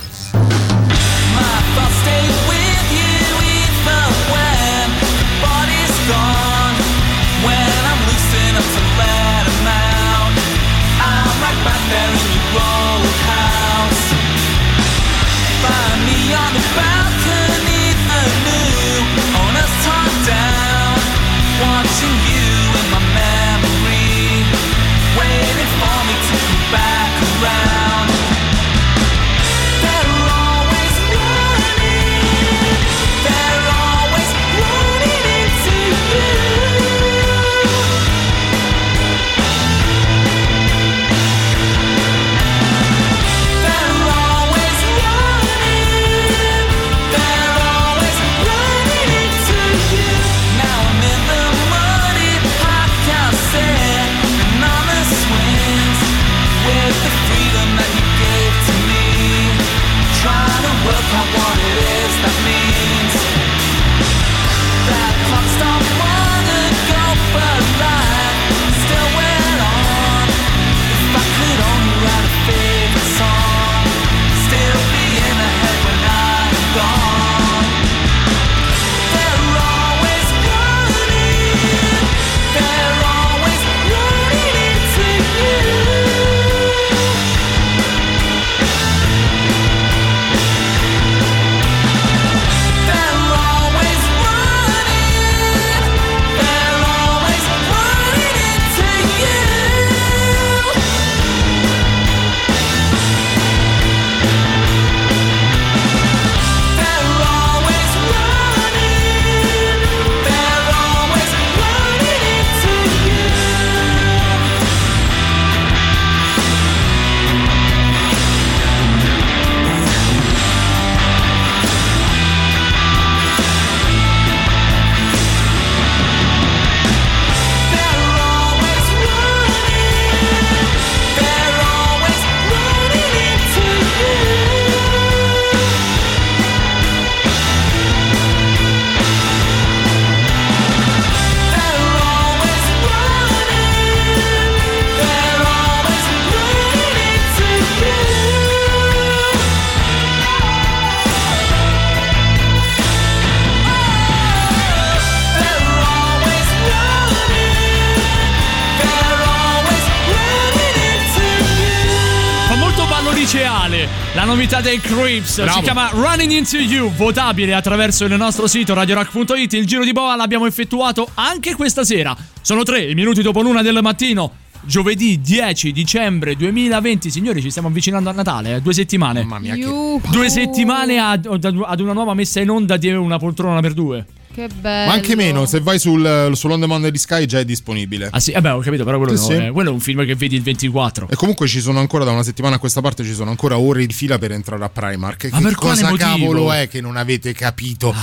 Novità dei Creeps Bravo. si chiama Running Into You, votabile attraverso il nostro sito radiorock.it. Il giro di boa l'abbiamo effettuato anche questa sera. Sono tre i minuti dopo l'una del mattino. Giovedì 10 dicembre 2020, signori, ci stiamo avvicinando a Natale, eh, due settimane. Mamma mia, Yuhu. Due settimane ad, ad una nuova messa in onda di una poltrona per due. Che bello. Ma anche meno, se vai sul, sull'on demand di Sky già è disponibile. Ah sì, vabbè, ho capito, però quello, Sì, no, sì. eh, quello è un film che vedi il 24. E comunque ci sono ancora da una settimana a questa parte ci sono ancora ore di fila per entrare a Primark. Ma che per quale cosa motivo? cavolo è che non avete capito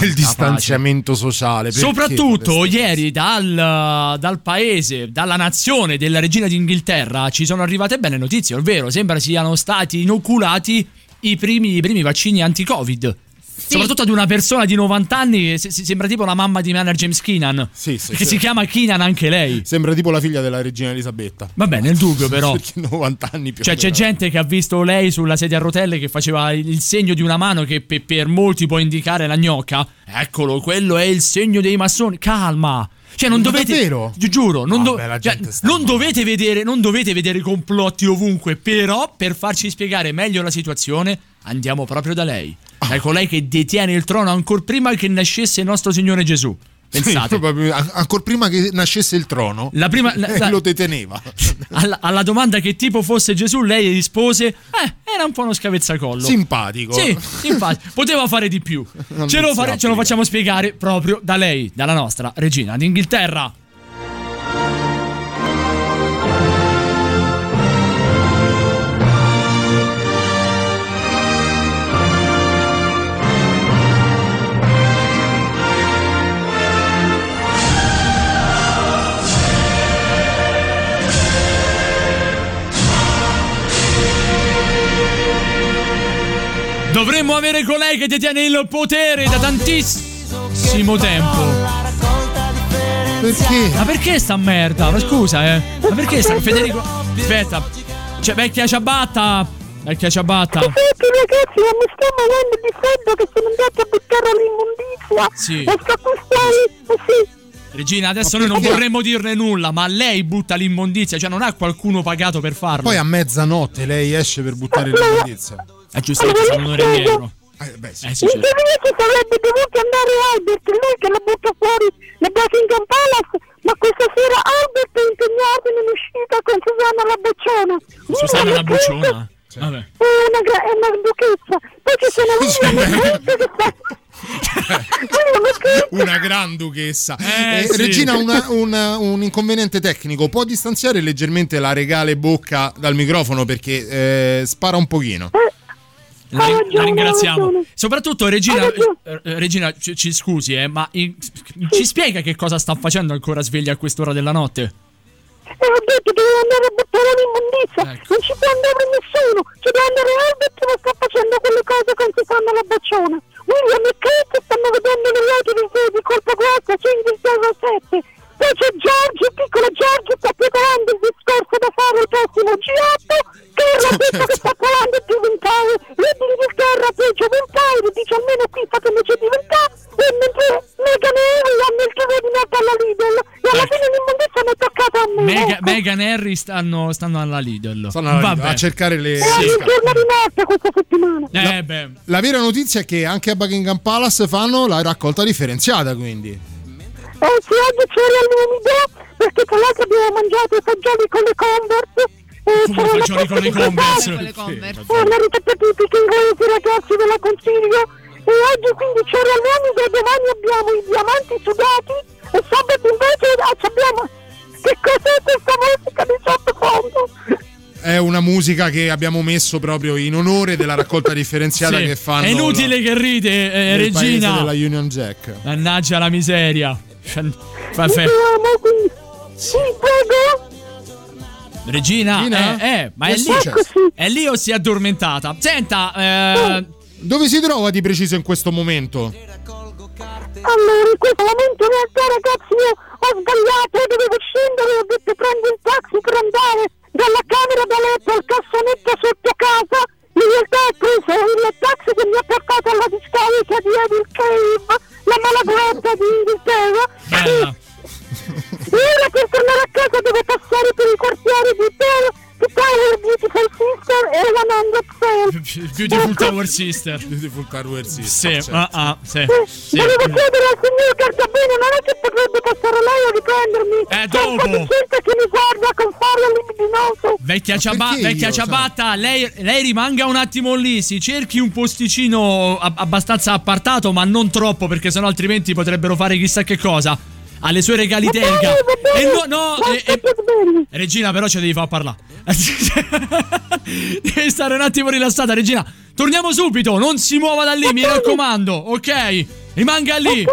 del distanziamento sociale? Perché Soprattutto ieri dal, dal paese, dalla nazione della regina d'Inghilterra ci sono arrivate belle notizie, ovvero sembra siano stati inoculati i primi, i primi vaccini anti-Covid. Soprattutto ad una persona di 90 anni che se- se- sembra tipo la mamma di Maynard James Keenan. Sì, sì, che sì. si chiama Keenan anche lei. Sembra tipo la figlia della regina Elisabetta. Vabbè, nel dubbio però. Perché 90 anni più Cioè, c'è gente che ha visto lei sulla sedia a rotelle che faceva il segno di una mano che pe- per molti può indicare la gnocca. Eccolo, quello è il segno dei massoni. Calma. Cioè, non dovete. davvero? Gi- Giuro, non, do- Vabbè, la cioè, non dovete vedere, non dovete vedere complotti ovunque. Però, per farci spiegare meglio la situazione, andiamo proprio da lei. Da colei che detiene il trono ancora prima che nascesse il nostro Signore Gesù. Pensate. Sì, ancora prima che nascesse il trono, La prima- la- la- lo deteneva. alla, alla domanda che tipo fosse Gesù, lei rispose: Eh, era un po' uno scavezzacollo. Simpatico. Sì, infatti, poteva fare di più. Ce lo, fare- ce lo facciamo spiegare proprio da lei, dalla nostra regina d'Inghilterra. Dovremmo avere colei che detiene il potere da tantissimo tempo. Perché? Ma perché sta merda? Ma scusa, eh. Ma perché sta Federico? Aspetta. Cioè, vecchia ciabatta. Vecchia ciabatta. Senti ragazzi, ma mi sto morendo di freddo che sono andati a buttare l'immondizia. Sì. E sto costando, sì. Regina, adesso noi non vorremmo dirne nulla, ma lei butta l'immondizia, cioè non ha qualcuno pagato per farlo. Poi a mezzanotte lei esce per buttare l'immondizia. Eh, giustamente, sono un'ora indietro. Eh, beh, sì. Eh, sì, In certo. sarebbe dovuto andare Albert, lui che la butta fuori da Buckingham Palace, ma questa sera Albert è impegnato in un'uscita con Susanna la Bocciona. Susanna la bocciona. Vabbè. È una, gra- è una duchessa. Poi ci sono William e che sta... Una gran duchessa. Eh, Eh, sì. Regina, una- una- un inconveniente tecnico. Può distanziare leggermente la regale bocca dal microfono perché eh, spara un pochino. Ri- la ragione, ha ringraziamo. Soprattutto, Regina, eh, eh, Regina ci, ci scusi, eh, ma in- ci spiega che cosa sta facendo ancora sveglia a quest'ora della notte? E ho detto che devo andare a buttare l'immondizia. Ecco. Non ci può andare nessuno. Ci deve andare Albert che sta facendo quelle cose con Susanna la Bocciona. William e Kate stanno vedendo le auto di, di colpa guardia, c'è Inghilterra 7. Poi c'è Giorgio, il piccolo Giorgio sta preparando il discorso da fare il prossimo G8. Che era detto che sta parlando di diventare re d'Inghilterra peggio vent'anni, dice almeno qui fatemici diventare. E mentre Meghan e Harry hanno il giorno di notte alla Lidl. E alla Ecco. fine l'immondizia mi è toccata a me. Mega- ecco. Megan e Harry stanno, stanno alla Lidl. Stanno alla- Vabbè. a cercare le. È il giorno di notte questa settimana. Eh, beh. La vera notizia è che anche a Buckingham Palace fanno la raccolta differenziata, quindi. Eh sì, oggi c'era l'umido, perché tra l'altro abbiamo mangiato i fagioli con le Converse. E Come c'era una fagioli con le di Converse? Con le Converse. Eh, l'avete tutti inglesi ragazzi, ve la consiglio. E oggi quindi c'era l'umido e domani abbiamo i diamanti sudati e sabato invece ah, abbiamo... Che cos'è questa musica di sottofondo? È una musica che abbiamo messo proprio in onore della raccolta differenziata Sì, che fanno. È inutile che ride, eh, paese Regina. della Union Jack. Mannaggia la miseria. Siamo qui. Sì, prego. Regina, Regina? Eh, eh, ma è lì, è lì o si è addormentata? Senta, eh, Dove si trova di preciso in questo momento? Allora, in questo momento in realtà ragazzi io ho sbagliato, io dovevo scendere, ho detto prendo il taxi per andare dalla camera da letto al cassonetto sotto casa. In realtà ho preso il taxi che mi ha portato alla discarica di Evil Cave, la malaguarda di Inghilterra. bella. E ora per tornare a casa devo passare per i quartieri di di Tower Beautiful Sister e 100 Beautiful Tower Sister. Beautiful Tower Sister. Sì, ah, ah, sì. sì. Volevo chiedere al signor Cartabene, non è che potrebbe passare lei a riprendermi? Eh, dopo. gente che mi guarda con fare libidinoso. Vecchia, ciaba- vecchia io, ciabatta, lei, lei rimanga un attimo lì, si cerchi un posticino ab- abbastanza appartato, ma non troppo, perché sennò altrimenti potrebbero fare chissà che cosa. Alle sue regali telga. E no, no, e- e- Regina, però ci devi far parlare. devi stare un attimo rilassata, Regina. Torniamo subito, non si muova da lì, mi raccomando, ok? Rimanga lì.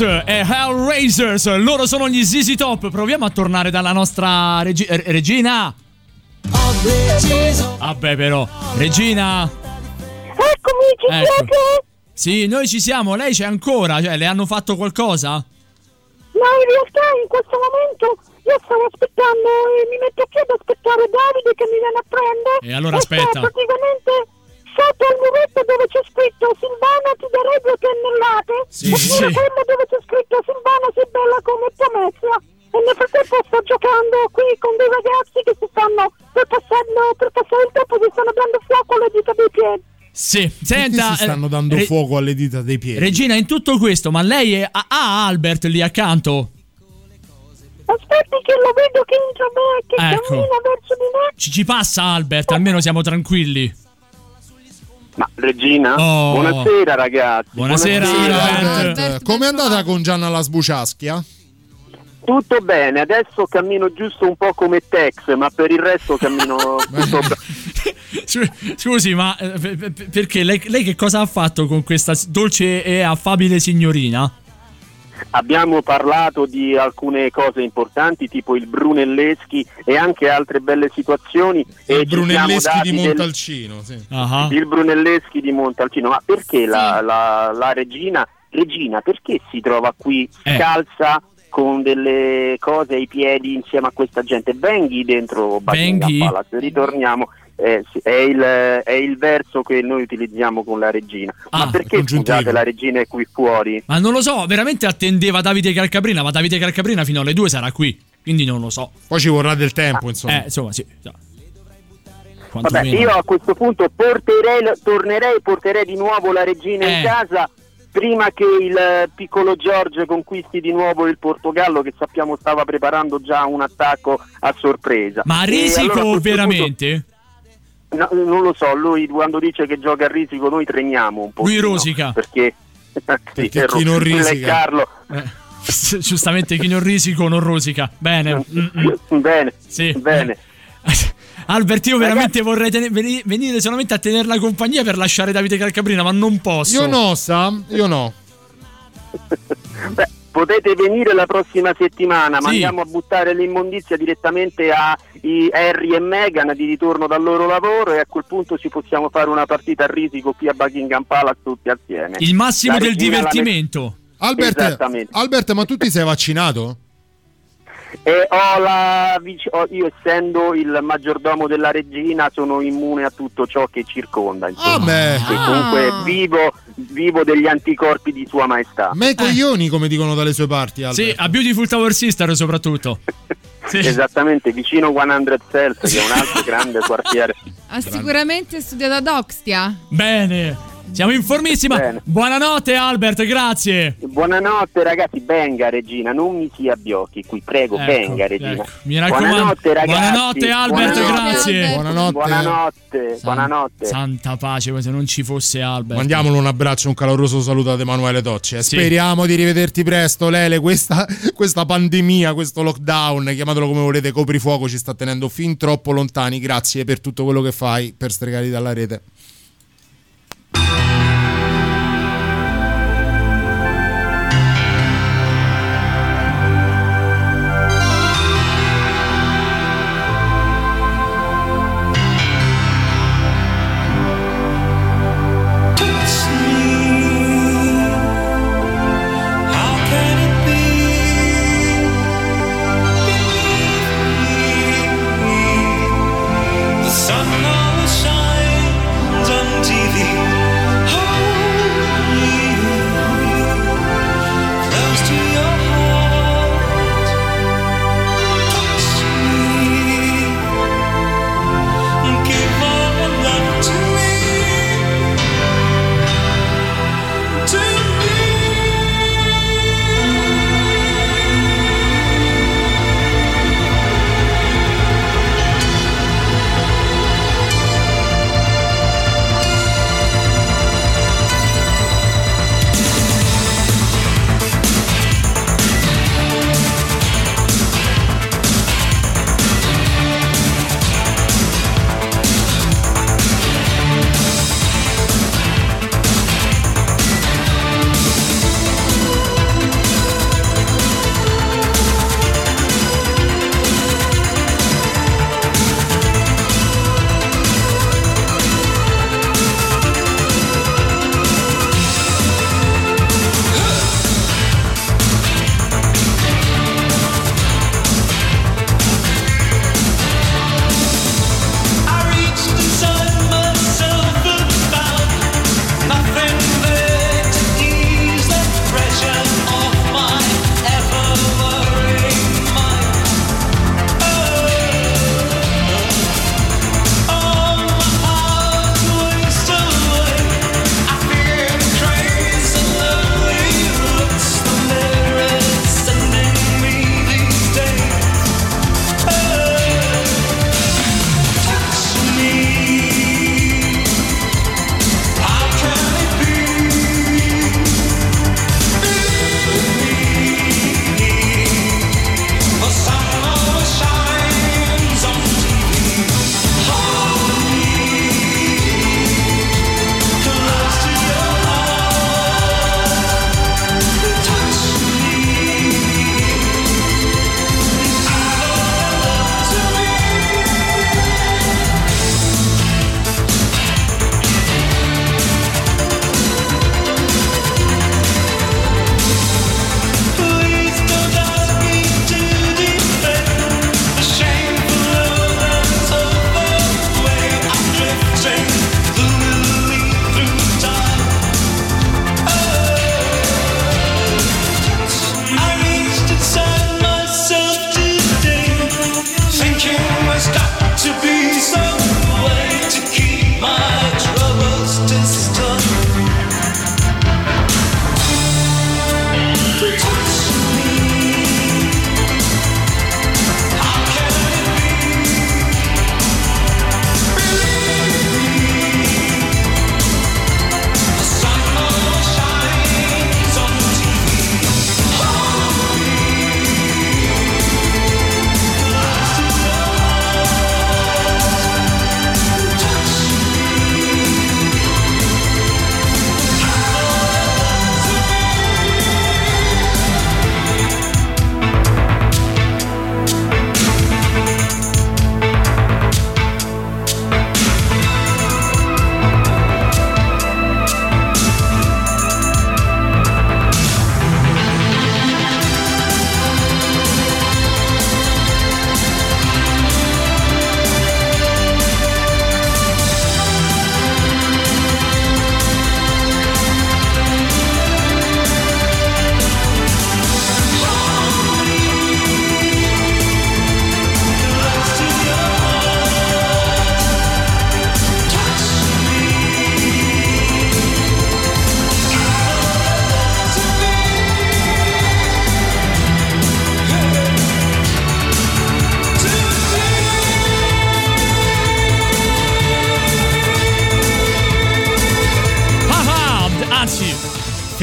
E Hellraisers, loro sono gli ZZ Top. Proviamo a tornare dalla nostra regi- eh, regina. Vabbè, però, regina. Eccomi, ci Ecco. siete? Sì, noi ci siamo. Lei c'è ancora? Cioè, le hanno fatto qualcosa? No, in realtà in questo momento io stavo aspettando e mi metto qui ad aspettare Davide che mi viene a prendere. E allora aspetta. praticamente sotto il muretto dove c'è scritto Silvana ti darei due pennellate. Sì, oppure sì. quello dove c'è scritto Silvana sei bella come mezza. E nel frattempo sto giocando qui con dei ragazzi che si stanno per passare, per passare il tempo si stanno dando fuoco alle dita dei piedi. Sì, senta. si stanno eh, dando Re- fuoco alle dita dei piedi. Regina, in tutto questo, ma lei è- ha, ha Albert lì accanto? Aspetti che lo vedo che entra me, che Ecco. cammina verso di me. Ci, ci passa Albert, almeno siamo tranquilli. Ma Regina? Oh. Buonasera ragazzi. Buonasera, Albert. Eh, Com'è andata con Gianna la Sbuciaschia? Tutto bene, adesso cammino giusto un po' come Tex, ma per il resto cammino tutto bene. Scusi, ma eh, per- per- perché lei, lei che cosa ha fatto con questa dolce e affabile signorina? Abbiamo parlato di alcune cose importanti, tipo il Brunelleschi e anche altre belle situazioni. e Il Brunelleschi di del- Montalcino, sì. Ah. Il Brunelleschi di Montalcino. Ma perché la, la- la regina, regina, perché si trova qui Eh. scalza con delle cose ai piedi insieme a questa gente? Venghi dentro Buckingham? Palace, ritorniamo. Eh, sì, è, il, è il verso che noi utilizziamo con la regina. Ah, Ma perché scusate la regina è qui fuori? Ma non lo so, veramente attendeva Davide Calcabrina, ma Davide Calcabrina fino alle 2 sarà qui, quindi non lo so. Poi ci vorrà del tempo, insomma. Eh, insomma, sì. già. Vabbè, io a questo punto porterei, tornerei, porterei di nuovo la regina Eh. in casa prima che il piccolo George conquisti di nuovo il Portogallo che sappiamo stava preparando già un attacco a sorpresa. Ma a risico allora a veramente? punto- no, non lo so, lui quando dice che gioca a risico noi tremiamo un po'. Lui rosica. Perché, Perché è chi non risica- Carlo. Giustamente chi non risico non rosica. Bene. Mm-mm. Bene. Sì. Bene. Albert, io veramente vorrei tene- veni- venire solamente a tenere la compagnia per lasciare Davide Calcabrina, ma non posso. Io no, sa? Io no. Beh, potete venire la prossima settimana, ma Sì. andiamo a buttare l'immondizia direttamente a i Harry e Meghan di ritorno dal loro lavoro e a quel punto ci possiamo fare una partita a risico qui a Buckingham Palace tutti assieme. Il massimo La del divertimento. Albert, Esattamente. Albert, ma tu ti sei vaccinato? E ho la io essendo il maggiordomo della regina sono immune a tutto ciò che circonda. Insomma. Ah, beh. E comunque vivo, vivo degli anticorpi di sua maestà. Me coglioni, come dicono dalle sue parti, Albert. Sì, a Beautiful Tower Sister soprattutto. Esattamente, vicino 100 Cells, che è un altro grande quartiere. Ha sicuramente studiato ad Oxtia. Bene. Siamo informissimi. Bene. Buonanotte Albert, grazie. Buonanotte ragazzi, venga Regina, non mi si abbiocchi qui, prego, Ecco, venga Regina. ecco. Mi raccomando. Buonanotte ragazzi. Buonanotte, Albert, grazie. Buonanotte. Buonanotte, buonanotte. Santa pace, se non ci fosse Albert. Mandiamolo un abbraccio, un caloroso saluto ad Emanuele Docci. Sì. Speriamo di rivederti presto, Lele. Questa, questa pandemia, questo lockdown, chiamatelo come volete, coprifuoco ci sta tenendo fin troppo lontani. Grazie per tutto quello che fai per stregare dalla rete.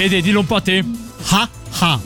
Fede, dillo un po' a te. Ha ha.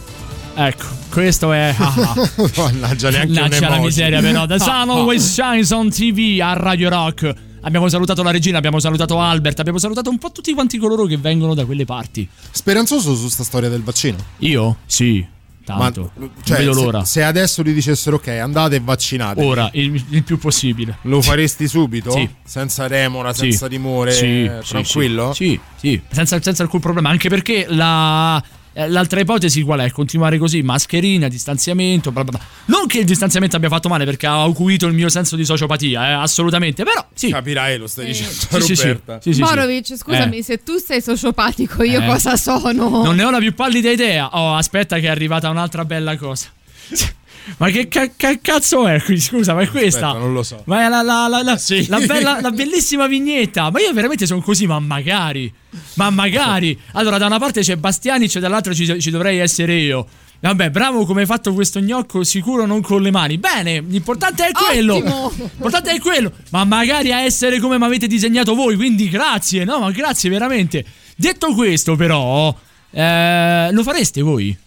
Ecco, questo è. ah, ah. Mannaggia, neanche Mannaggia la miseria, però. Ah, Sun ah. Always Shines on TV a Radio Rock. Abbiamo salutato la regina, abbiamo salutato Albert, abbiamo salutato un po' tutti quanti coloro che vengono da quelle parti. Speranzoso su sta storia del vaccino. Io? Sì, tanto. Ma, cioè, vedo se- l'ora. Se, adesso gli dicessero ok, andate e vaccinate. Ora, il, il più possibile. Lo faresti subito? Sì. Senza remora, senza timore, Sì, eh, sì, tranquillo? Sì, sì, senza, senza alcun problema. Anche perché la. Eh, L'altra ipotesi qual è? Continuare così, mascherina, distanziamento, bla bla bla. Non che il distanziamento abbia fatto male perché ha acuito il mio senso di sociopatia, eh, assolutamente, però sì. Capirai, lo stai dicendo Sì, sì, sì. Roberta. Sì, sì, sì. Morovic, scusami, Eh. se tu sei sociopatico, io Eh. cosa sono? Non ne ho la più pallida idea. Oh, aspetta, che è arrivata un'altra bella cosa. Ma che ca- ca- cazzo è qui? Scusa, ma è questa? Aspetta, non lo so. Ma è la, la- la- la- la bella- la bellissima vignetta. Ma io veramente sono così, ma magari. Ma magari. Allora, da una parte c'è Bastianic, dall'altra ci, ci dovrei essere io. Vabbè, bravo come hai fatto questo gnocco, sicuro non con le mani. Bene, l'importante è quello. Ottimo. L'importante è quello. Ma magari a essere come mi avete disegnato voi, quindi grazie, no? Ma grazie veramente. Detto questo, però, eh, lo fareste voi?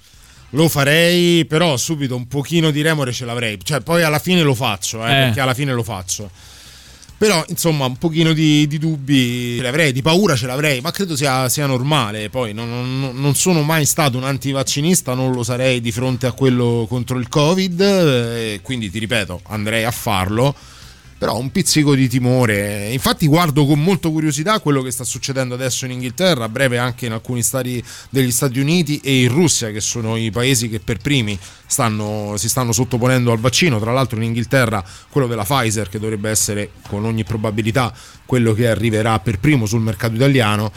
Lo farei, però subito un pochino di remore ce l'avrei. Cioè, poi alla fine lo faccio, eh, Eh. perché alla fine lo faccio. Però, insomma, un pochino di, di dubbi ce l'avrei, di paura ce l'avrei, ma credo sia, sia normale. Poi non, non- non sono mai stato un antivaccinista, non lo sarei di fronte a quello contro il Covid, eh, quindi ti ripeto, andrei a farlo. Però un pizzico di timore. Infatti, guardo con molta curiosità quello che sta succedendo adesso in Inghilterra, a breve anche in alcuni stati degli Stati Uniti e in Russia, che sono i paesi che per primi stanno- si stanno sottoponendo al vaccino. Tra l'altro, in Inghilterra quello della Pfizer, che dovrebbe essere con ogni probabilità quello che arriverà per primo sul mercato italiano.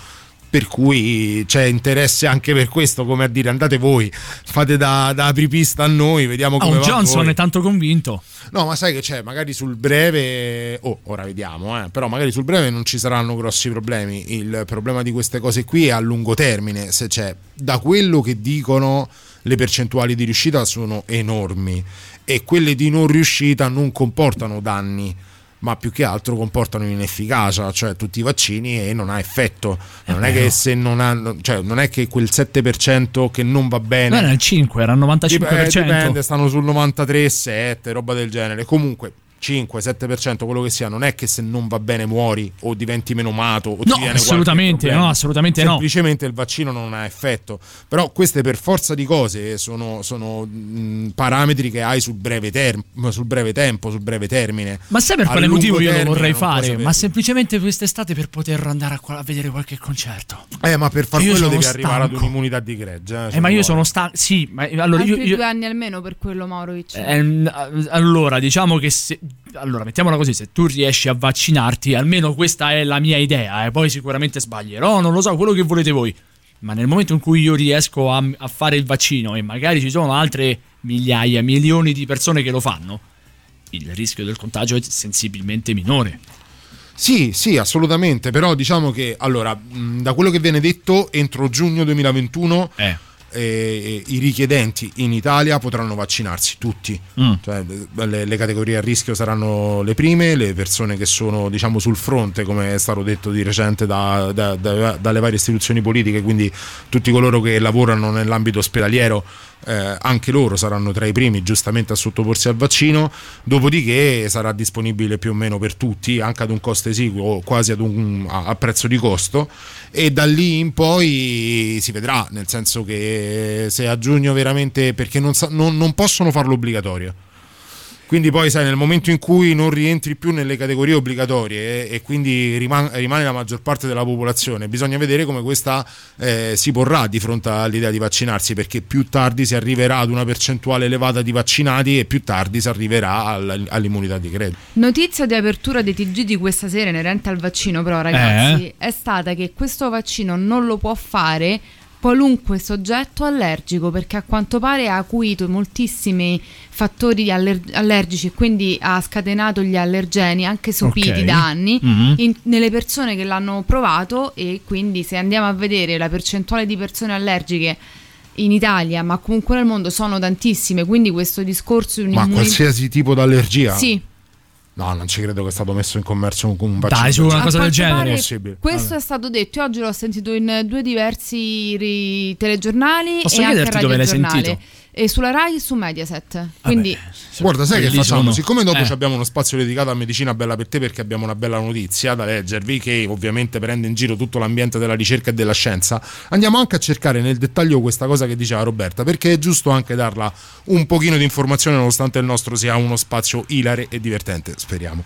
Per cui c'è interesse anche per questo, come a dire andate voi, fate da, da apripista a noi, vediamo Ah, come a Johnson voi. è tanto convinto. No, ma sai che c'è, magari sul breve, oh, ora vediamo, eh, però magari sul breve non ci saranno grossi problemi. Il problema di queste cose qui è a lungo termine, se c'è, da quello che dicono le percentuali di riuscita sono enormi e quelle di non riuscita non comportano danni. Ma più che altro comportano inefficacia, cioè tutti i vaccini e non ha effetto. Non è che se non hanno, cioè non è che quel 7% che non va bene. Non era il 5, era il 95%. Dipende, dipende, stanno sul 93, 7, roba del genere. Comunque 5, 7%, quello che sia, non è che se non va bene muori o diventi menomato o ti No, viene qualche assolutamente, no, assolutamente no. Semplicemente il vaccino non ha effetto. Però queste per forza di cose sono, sono, mh, parametri che hai sul breve, term- sul breve tempo, sul breve termine. Ma sai per A quale motivo io lo vorrei fare? Ma semplicemente quest'estate per poter andare a, qua- a vedere qualche concerto. Eh, ma per far Io quello devi arrivare ad stanco. un'immunità di gregge. Eh, ma io sono stanco. Sì, ma allora io. Altri io- due anni almeno per quello, Maurovic. Ehm, allora, diciamo che se. Allora, mettiamola così: se tu riesci a vaccinarti, almeno questa è la mia idea, eh, poi sicuramente sbaglierò, non lo so, quello che volete voi. Ma nel momento in cui io riesco a, a fare il vaccino e magari ci sono altre migliaia, milioni di persone che lo fanno, il rischio del contagio è sensibilmente minore. Sì, sì, assolutamente, però diciamo che allora, da quello che viene detto, entro giugno 2021 eh, i richiedenti in Italia potranno vaccinarsi tutti, Mm. Cioè, le, le categorie a rischio saranno le prime, le persone che sono diciamo sul fronte, come è stato detto di recente da- da- da- dalle varie istituzioni politiche, quindi tutti coloro che lavorano nell'ambito ospedaliero, eh, anche loro saranno tra i primi giustamente a sottoporsi al vaccino, dopodiché sarà disponibile più o meno per tutti, anche ad un costo esiguo, quasi ad un, a, a prezzo di costo, e da lì in poi si vedrà, nel senso che se a giugno veramente, perché non, sa- non- non possono farlo obbligatorio. Quindi poi sai, nel momento in cui non rientri più nelle categorie obbligatorie e, e quindi riman- rimane la maggior parte della popolazione, bisogna vedere come questa eh, si porrà di fronte all'idea di vaccinarsi, perché più tardi si arriverà ad una percentuale elevata di vaccinati e più tardi si arriverà all- all'immunità di credito. Notizia di apertura dei TG di questa sera inerente al vaccino, però, ragazzi, è stata che questo vaccino non lo può fare qualunque soggetto allergico perché a quanto pare ha acuito moltissimi fattori aller- allergici e quindi ha scatenato gli allergeni anche sopiti Ok. da anni Mhm. in- nelle persone che l'hanno provato e quindi se andiamo a vedere la percentuale di persone allergiche in Italia ma comunque nel mondo sono tantissime quindi questo discorso di Ma un'immunità qualsiasi tipo d'allergia? sì No, non ci credo che è stato messo in commercio un vaccino. Dai, su una cosa del genere. pare Impossibile. Questo è stato detto, io oggi l'ho sentito in due diversi ri- telegiornali Posso e anche chiederti dove l'hai sentito? E sulla Rai e su Mediaset. Quindi Guarda, sai che facciamo? sono- Siccome dopo Eh. abbiamo uno spazio dedicato a medicina bella per te, perché abbiamo una bella notizia da leggervi, che ovviamente prende in giro tutto l'ambiente della ricerca e della scienza, andiamo anche a cercare nel dettaglio questa cosa che diceva Roberta, perché è giusto anche darla un pochino di informazione, nonostante il nostro sia uno spazio ilare e divertente, speriamo.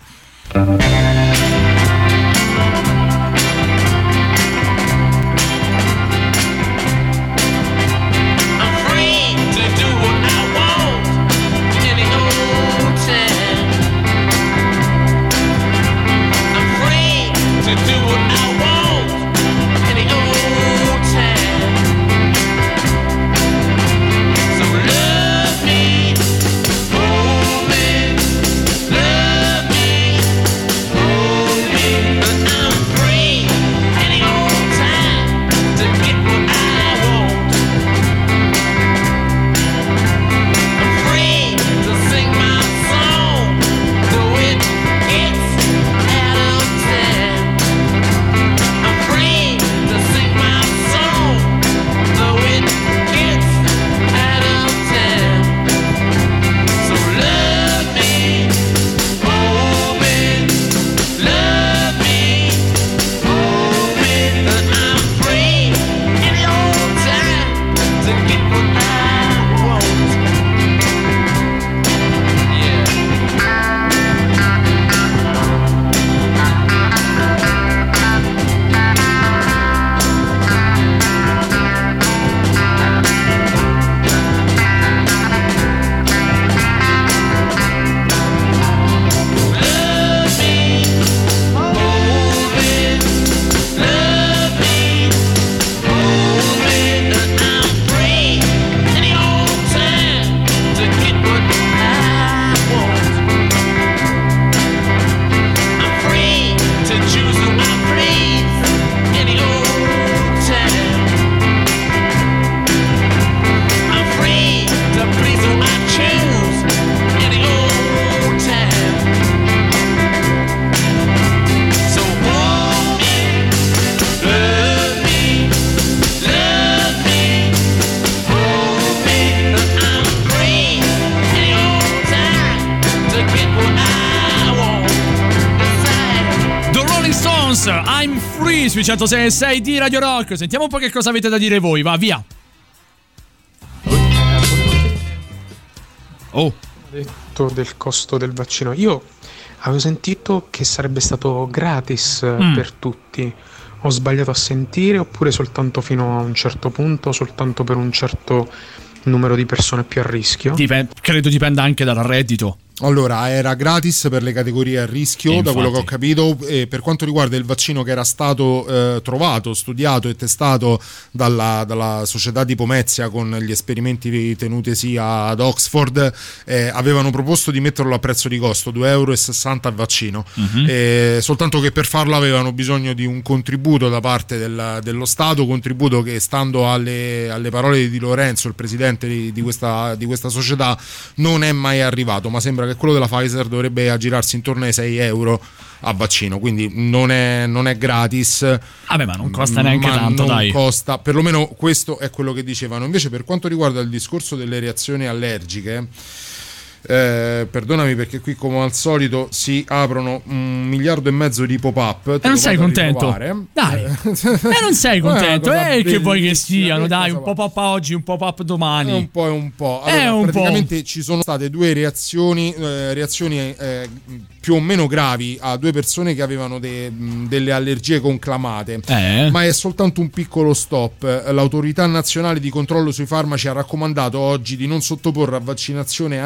Sui 106 di Radio Rock. Sentiamo un po' che cosa avete da dire voi, va via. Oh, detto del costo del vaccino. Io avevo sentito che sarebbe stato gratis eh, Mm. per tutti. Ho sbagliato a sentire oppure soltanto fino a un certo punto, soltanto per un certo numero di persone più a rischio? dipen- credo dipenda anche dal reddito. Allora, era gratis per le categorie a rischio, Eh, da quello che ho infatti. capito. E per quanto riguarda il vaccino che era stato eh, trovato, studiato e testato dalla, dalla società di Pomezia con gli esperimenti tenutesi ad Oxford, eh, avevano proposto di metterlo a prezzo di costo, 2,60 euro al vaccino. Mhm. Eh, soltanto che per farlo avevano bisogno di un contributo da parte del- dello Stato, contributo che stando alle, alle parole di Di Lorenzo, il presidente di, di questa, di questa società, non è mai arrivato, ma sembra che quello della Pfizer dovrebbe aggirarsi intorno ai 6 euro a vaccino, quindi non è, non è gratis. Vabbè, ma non costa neanche tanto, non dai. costa, perlomeno questo è quello che dicevano. Invece per quanto riguarda il discorso delle reazioni allergiche, eh, perdonami perché qui come al solito si aprono un miliardo e mezzo di pop-up. E non sei contento? Dai. E non sei Eh, contento? Eh, che vuoi che siano, dai, un po' pop oggi, un po' pop domani. È un po' e un po'. È Allora, un po'. praticamente ci sono state due reazioni, eh, reazioni eh, più o meno gravi a due persone che avevano de- delle allergie conclamate. Eh? Ma è soltanto un piccolo stop. L'autorità nazionale di controllo sui farmaci ha raccomandato oggi di non sottoporre a vaccinazione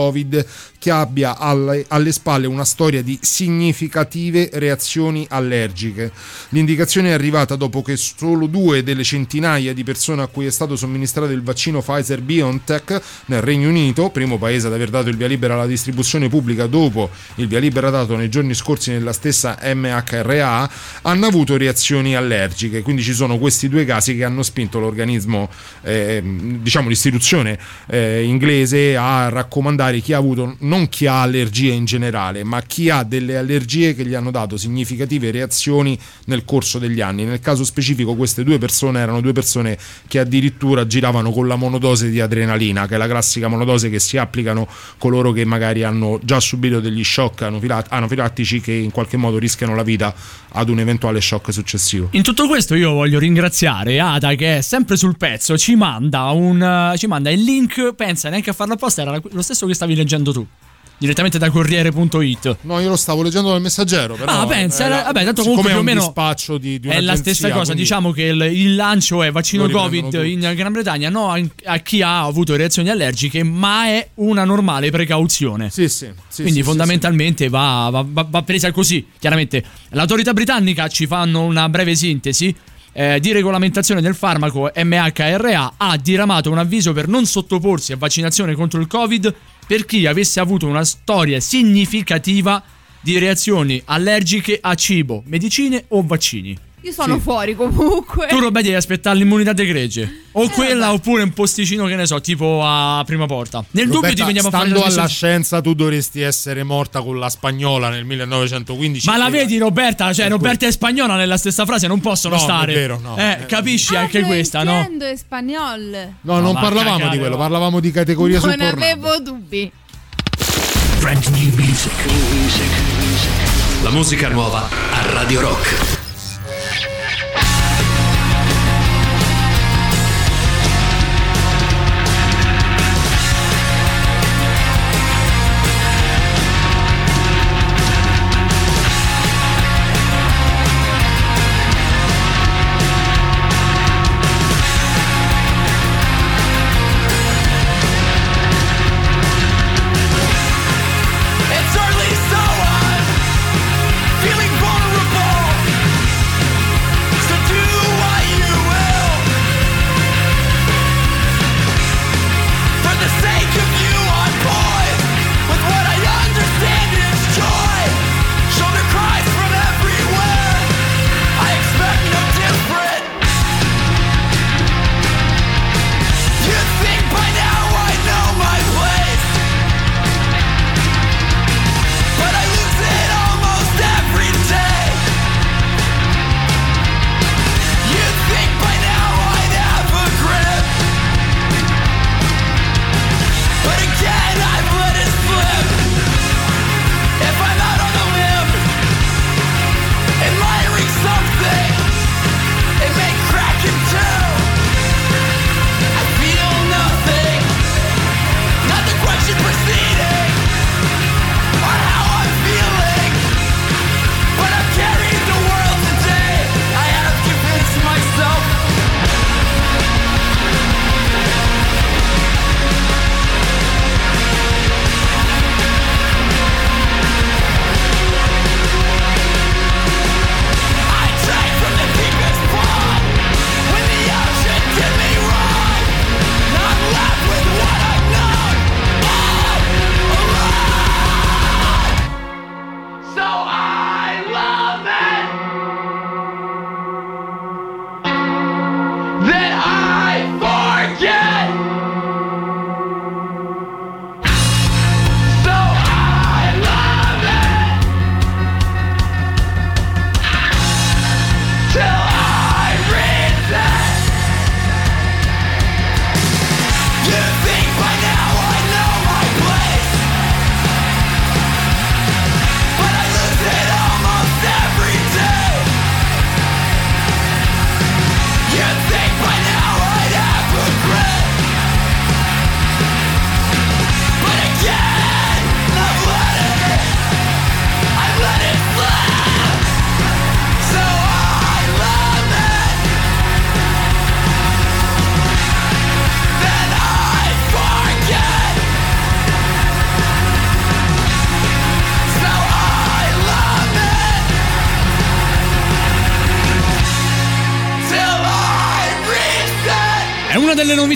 anti-Covid che abbia alle, alle spalle una storia di significative reazioni allergiche. L'indicazione è arrivata dopo che solo due delle centinaia di persone a cui è stato somministrato il vaccino Pfizer BioNTech nel Regno Unito, primo paese ad aver dato il via libera alla distribuzione pubblica dopo il via libera dato nei giorni scorsi nella stessa MHRA, hanno avuto reazioni allergiche. Quindi ci sono questi due casi che hanno spinto l'organismo, eh, diciamo l'istituzione eh, inglese a raccomandare magari chi ha avuto, non chi ha allergie in generale, ma chi ha delle allergie che gli hanno dato significative reazioni nel corso degli anni. Nel caso specifico queste due persone erano due persone che addirittura giravano con la monodose di adrenalina, che è la classica monodose che si applicano coloro che magari hanno già subito degli shock anafilat- anafilattici che in qualche modo rischiano la vita ad un eventuale shock successivo. In tutto questo io voglio ringraziare Ada che è sempre sul pezzo, ci manda, un, ci manda il link, pensa neanche a farlo apposta, era lo stesso che stavi leggendo tu. Direttamente da Corriere.it. No, io lo stavo leggendo dal messaggero. Però ah, pensa, era- vabbè, tanto comunque più o meno di, di è la stessa cosa. Diciamo che il, il lancio è vaccino Covid tutti. in Gran Bretagna, no a, chi ha avuto reazioni allergiche, ma è una normale precauzione. Sì, sì. sì, Quindi sì, fondamentalmente Va, va- va- va presa così. Chiaramente l'autorità britannica ci fanno una breve sintesi. eh, di regolamentazione del farmaco MHRA ha diramato un avviso per non sottoporsi a vaccinazione contro il Covid per chi avesse avuto una storia significativa di reazioni allergiche a cibo, medicine o vaccini. Io sono Sì. fuori comunque. Tu Robè devi aspettare l'immunità gregge. Eh, O quella oppure un posticino che ne so, tipo a prima porta. Nel dubbio Roberta, ti veniamo a fare stando la alla scienza tu dovresti essere morta con la spagnola nel 1915 Ma la vedi Roberta? Cioè Roberta e Spagnola nella stessa frase non possono No, non è stare. vero, no. Eh, capisci anche questa, no? E spagnol. no non va a parlavamo cagare, di quello va. parlavamo di categoria Non porno avevo dubbi. Brand new music. La musica nuova a Radio Rock.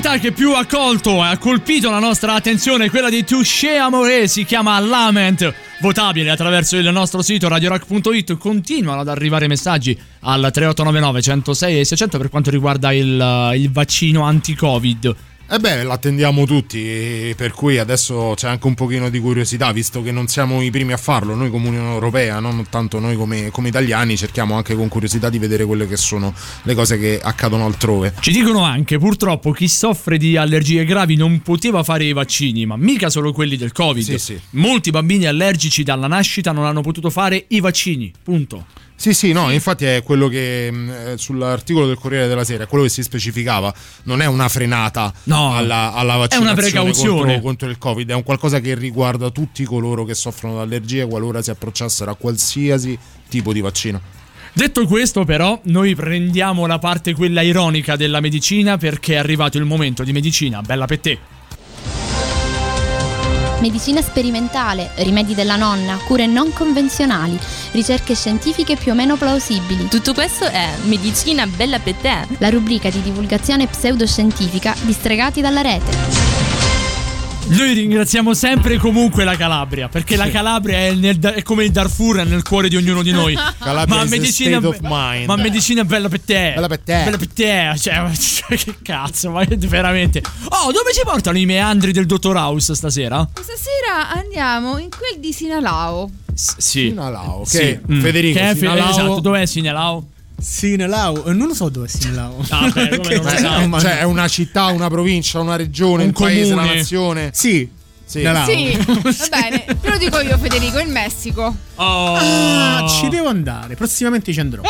Novità che più ha colto e ha colpito la nostra attenzione, quella di Touché Amore, si chiama Lament, votabile attraverso il nostro sito radiorock.it. Continuano ad arrivare messaggi al 3899 106 e 600 per quanto riguarda il, il vaccino anti-Covid. Eh beh, l'attendiamo tutti, per cui adesso c'è anche un pochino di curiosità, visto che non siamo i primi a farlo, noi come Unione Europea, non tanto noi come, come italiani, cerchiamo anche con curiosità di vedere quelle che sono le cose che accadono altrove. Ci dicono anche, purtroppo, chi soffre di allergie gravi non poteva fare i vaccini, ma mica solo quelli del Covid. Sì, sì. Molti bambini allergici dalla nascita non hanno potuto fare i vaccini. Punto. Sì, sì, no, infatti è quello che mh, eh, sull'articolo del Corriere della Sera, è quello che si specificava, non è una frenata No, alla, alla è vaccinazione contro, contro il Covid, è un qualcosa che riguarda tutti coloro che soffrono d'allergie qualora si approcciassero a qualsiasi tipo di vaccino. Detto questo, però, noi prendiamo la parte quella ironica della medicina perché è arrivato il momento di medicina. Bella per te. Medicina sperimentale, rimedi della nonna, cure non convenzionali, ricerche scientifiche più o meno plausibili. Tutto questo è Medicina Bella per te. La rubrica di divulgazione pseudoscientifica distregati dalla rete. Noi ringraziamo sempre e comunque la Calabria, perché la Calabria è, nel- è come il Darfur è nel cuore di ognuno di noi. Calabria ma medicina, state of mind. ma medicina è bella per te. Bella per te. Bella per te. Cioè, che cazzo, ma veramente. Oh, dove ci portano i meandri del dottor House stasera? Stasera andiamo in quel di Sinalao. S- sì. Sinalao, ok. Sì. Federico, Che è, Sinalao- Esatto, dov'è Sinalao? Sinelao, eh, non lo so dove è Sinelao. Ah, beh, no, cioè, è una città, una provincia, una regione, Un un, paese, una nazione. Sì. Sì. Sì, va bene. Te lo dico io, Federico, in Messico. Oh. Ah, ci devo andare. Prossimamente ci andrò.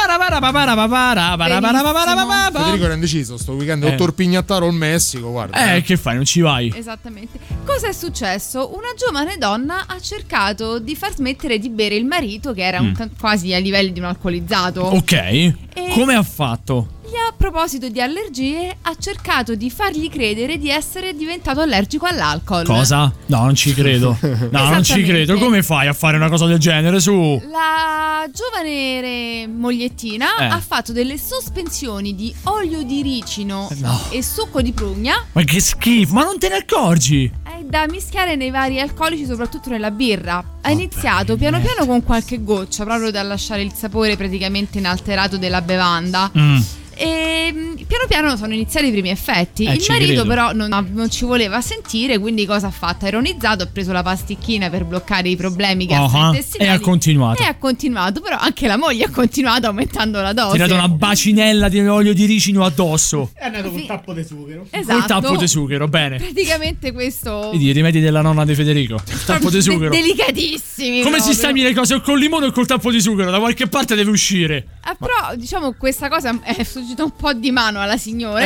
Federico era indeciso sto weekend Eh. o Torpignattaro o il Messico, guarda. Eh, che fai? Non ci vai? Esattamente. Cosa è successo? Una giovane donna ha cercato di far smettere di bere il marito, che era un Mm. ta- quasi ai livelli di un alcolizzato. Ok. Come ha fatto? A proposito di allergie, ha cercato di fargli credere di essere diventato allergico all'alcol. Cosa? No, non ci credo. No, non ci credo. Come fai a fare una cosa del genere? Su. La giovane re- mogliettina Eh. ha fatto delle sospensioni di olio di ricino No. e succo di prugna Ma che schifo, ma non te ne accorgi? eh, da mischiare nei vari alcolici, soprattutto nella birra. Ha iniziato piano piano con qualche goccia, proprio da lasciare il sapore praticamente inalterato della bevanda. Mm. E mm, piano piano sono iniziati i primi effetti. Eh, il marito, credo. però, non, non ci voleva sentire. Quindi, cosa ha fatto? Ha ironizzato, ha preso la pasticchina per bloccare i problemi gastrointestinali. e ha continuato. E ha continuato, però anche la moglie ha continuato aumentando la dose. Tirato una bacinella di olio di ricino addosso. È andato con tappo di zucchero. Esatto. Col tappo di zucchero, bene. Praticamente questo. Vedi, i rimedi della nonna di Federico. Il tappo di De- zucchero. delicatissimi. Come proprio. sistemi le cose? O col limone o col tappo di zucchero? Da qualche parte deve uscire. Ah, però, diciamo, questa cosa è sfuggita un po' di mano alla signora.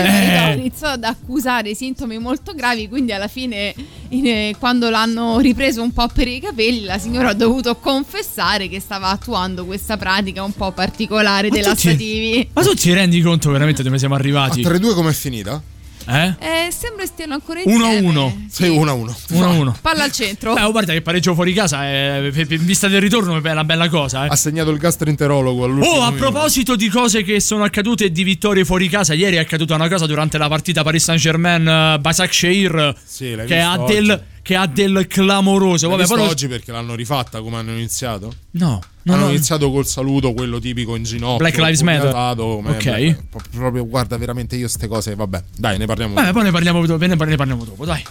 Eh. Iniziato ad accusare sintomi molto gravi. Quindi, alla fine, in- eh, quando l'hanno ripreso un po' per i capelli, la signora ha dovuto confessare che stava attuando questa pratica un po' particolare dei lassativi. Ma tu ti rendi conto veramente dove siamo arrivati? A 3-2 com'è finita? Eh? Eh, sembra stiano ancora insieme. 1-1. Sì, 1-1. 1-1. Palla al centro. Beh, oh, guarda che pareggio fuori casa per- in vista del ritorno è una bella cosa. Eh. Ha segnato il gastroenterologo all'ultimo Oh, a minuto. proposito di cose che sono accadute e di vittorie fuori casa, ieri è accaduta una cosa durante la partita Paris Saint-Germain Basak Shehir Sì, che, ha del, che ha del clamoroso. Vabbè, lo- oggi perché l'hanno rifatta come hanno iniziato? No, no, hanno no. iniziato col saluto, quello tipico in ginocchio. Black Lives Matter. come- Ok. beh, pro- Proprio, guarda, veramente io ste cose, vabbè, dai, ne parliamo. Vabbè, poi ne parliamo, dopo, ne parliamo- ne parliamo dopo, dai.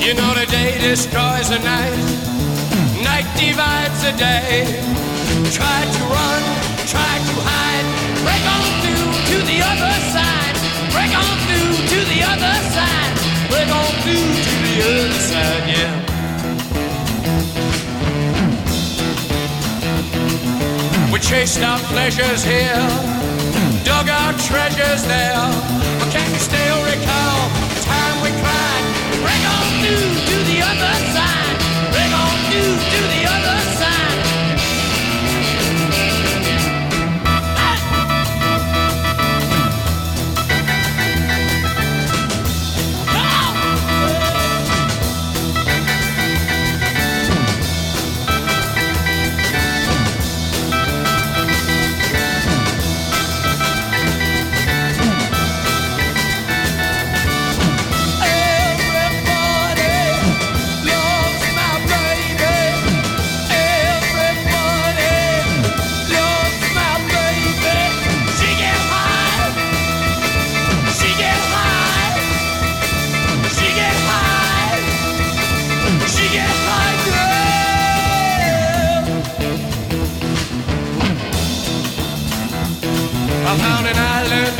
You know the day destroys the night, night divides the day. Try to run, try to hide, other side, yeah. We chased our pleasures here, dug our treasures there. But can you still recall the time we cried? Break on through to the other side. Break on through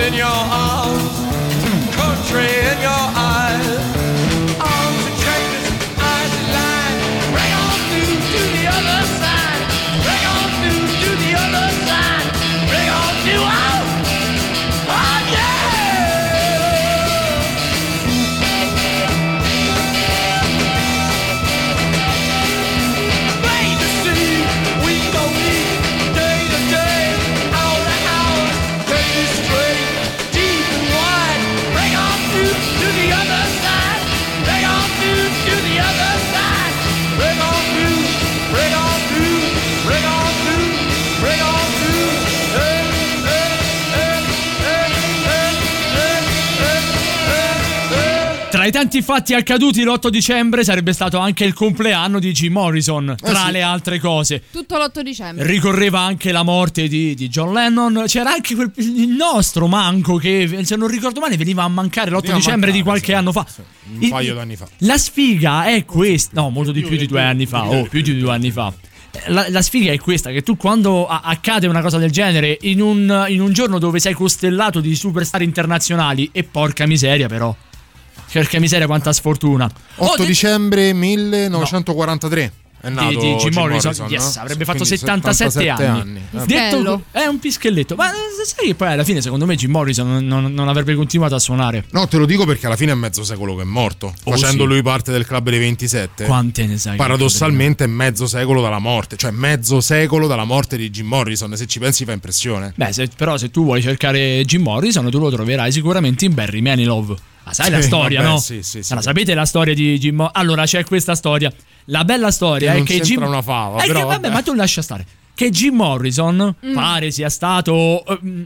in your arms. I tanti fatti accaduti l'8 dicembre sarebbe stato anche il compleanno di Jim Morrison, tra sì. le altre cose. Tutto l'8 dicembre. Ricorreva anche la morte di, di John Lennon. C'era anche quel- il nostro manco che, se non ricordo male, veniva a mancare l'8 Veniva dicembre di mancare, qualche sì. anno fa. Un Il- paio d'anni fa. La sfiga è questa. No, molto di più di due anni fa. Oh, più di due anni fa. La, la sfiga è questa: che tu quando a- accade una cosa del genere in un, in un giorno dove sei costellato di superstar internazionali, e porca miseria, però. Porca miseria, quanta sfortuna. 8 dicembre 1943 è nato di, di Jim Morrison, no? yes, avrebbe fatto Quindi 77, anni. Eh, Detto, Bello. è un pischelletto, ma eh, sai che poi alla fine secondo me Jim Morrison non, non- non avrebbe continuato a suonare. No, te lo dico perché alla fine è mezzo secolo che è morto. Oh, facendo sì. lui parte del club dei 27. Quante ne sai? Paradossalmente è mezzo secolo dalla morte. Cioè mezzo secolo dalla morte di Jim Morrison. Se ci pensi fa impressione. Beh, se- però se tu vuoi cercare Jim Morrison, tu lo troverai sicuramente in Barry Manilow. Ma sai la Sì, storia, vabbè, no? sì, sì, sì. Ma la sapete la storia di Jim Morrison? Allora c'è questa storia. La bella storia Che è che Jim una fava, È però che, vabbè, vabbè. ma tu lascia stare. Che Jim Morrison Mm. pare sia stato ehm,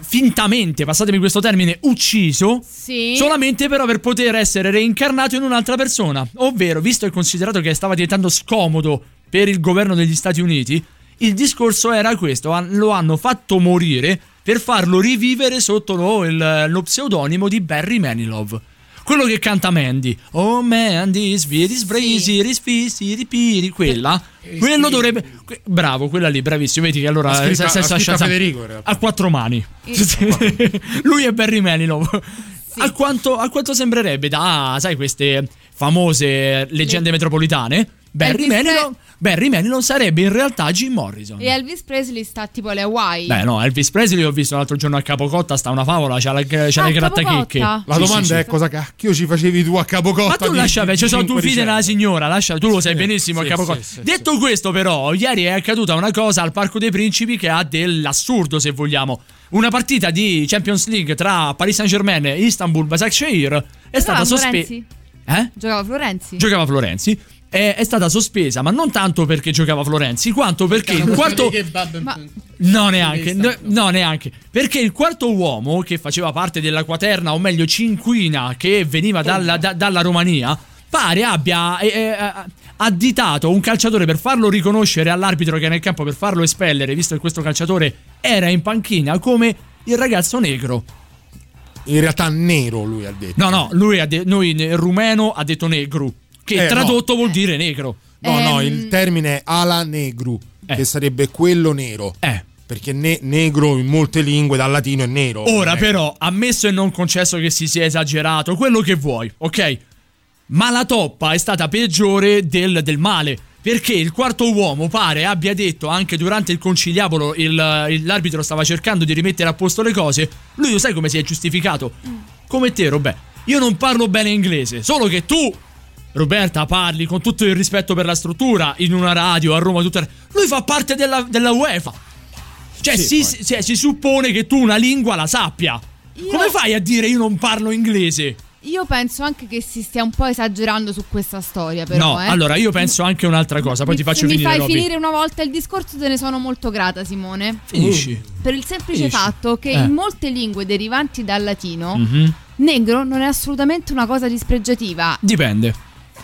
fintamente, passatemi questo termine, ucciso Sì. solamente però per poter essere reincarnato in un'altra persona. Ovvero, visto e considerato che stava diventando scomodo per il governo degli Stati Uniti, il discorso era questo: lo hanno fatto morire per farlo rivivere sotto lo, il- lo pseudonimo di Barry Manilow. Quello che canta Mandy. Oh Mandy, sviri, sbrisi, risfissi, ripiri. Quella. Quello dovrebbe. que- bravo, quella lì, bravissimo. Vedi che allora. Ha scritta- se- Federico. A quattro mani. Lui è Barry Manilow. A, quanto, a quanto sembrerebbe da, sai, queste famose leggende metropolitane? Barry Elvis Manilow, Barry Manilow sarebbe in realtà Jim Morrison. E Elvis Presley sta tipo alle Hawaii. Beh, no, Elvis Presley l'ho visto l'altro giorno a Capocotta, sta una favola, c'ha, la, c'ha Ah, le grattachecche. Capocotta? La Sì, domanda sì, è sì. cosa cacchio ci facevi tu a Capocotta? Ma tu lascia, ci sono 5 due figli della signora, lascia, tu lo sai benissimo sì, a Capocotta. sì, sì, Detto questo, però, ieri è accaduta una cosa al Parco dei Principi che ha dell'assurdo, se vogliamo. Una partita di Champions League tra Paris Saint-Germain e Istanbul Basaksehir è stata Giocava sospesa. Florenzi? Eh? Giocava Florenzi? Giocava Florenzi. È, è stata sospesa, ma non tanto perché giocava Florenzi, quanto perché il quarto. Ma No, neanche. No, no, neanche. Perché il quarto uomo che faceva parte della quaterna, o meglio cinquina, che veniva dalla, da- dalla Romania, pare abbia eh, eh, additato un calciatore per farlo riconoscere all'arbitro che è nel campo, per farlo espellere, visto che questo calciatore era in panchina, come il ragazzo negro. In realtà nero lui ha detto. No, no, lui ha de- noi rumeno ha detto negro, che Eh, tradotto vuol dire negro. No, no, Ehm, il termine è ala negru, Eh. che sarebbe quello nero. Eh. Perché ne- negro in molte lingue dal latino è nero. Ora Eh. però, ammesso e non concesso che si sia esagerato, quello che vuoi, ok? Ma la toppa è stata peggiore del, del male. Perché il quarto uomo pare abbia detto anche durante il conciliabolo, il- il- l'arbitro stava cercando di rimettere a posto le cose. Lui lo sai come si è giustificato? Come te, Robè. Io non parlo bene inglese, solo che tu, Roberta, parli con tutto il rispetto per la struttura in una radio a Roma. Tutta... Lui fa parte della, della UEFA. Cioè, Sì, si, si- si suppone che tu una lingua la sappia. Come fai a dire io non parlo inglese? io penso anche che si stia un po' esagerando su questa storia, però. no, eh. allora io penso anche un'altra cosa, poi ti faccio Se mi finire fai Robby. finire una volta il discorso, te ne sono molto grata, Simone. Finisci. Per il semplice Finisci. fatto che Eh. in molte lingue derivanti dal latino, Mhm. negro non è assolutamente una cosa dispregiativa. Dipende.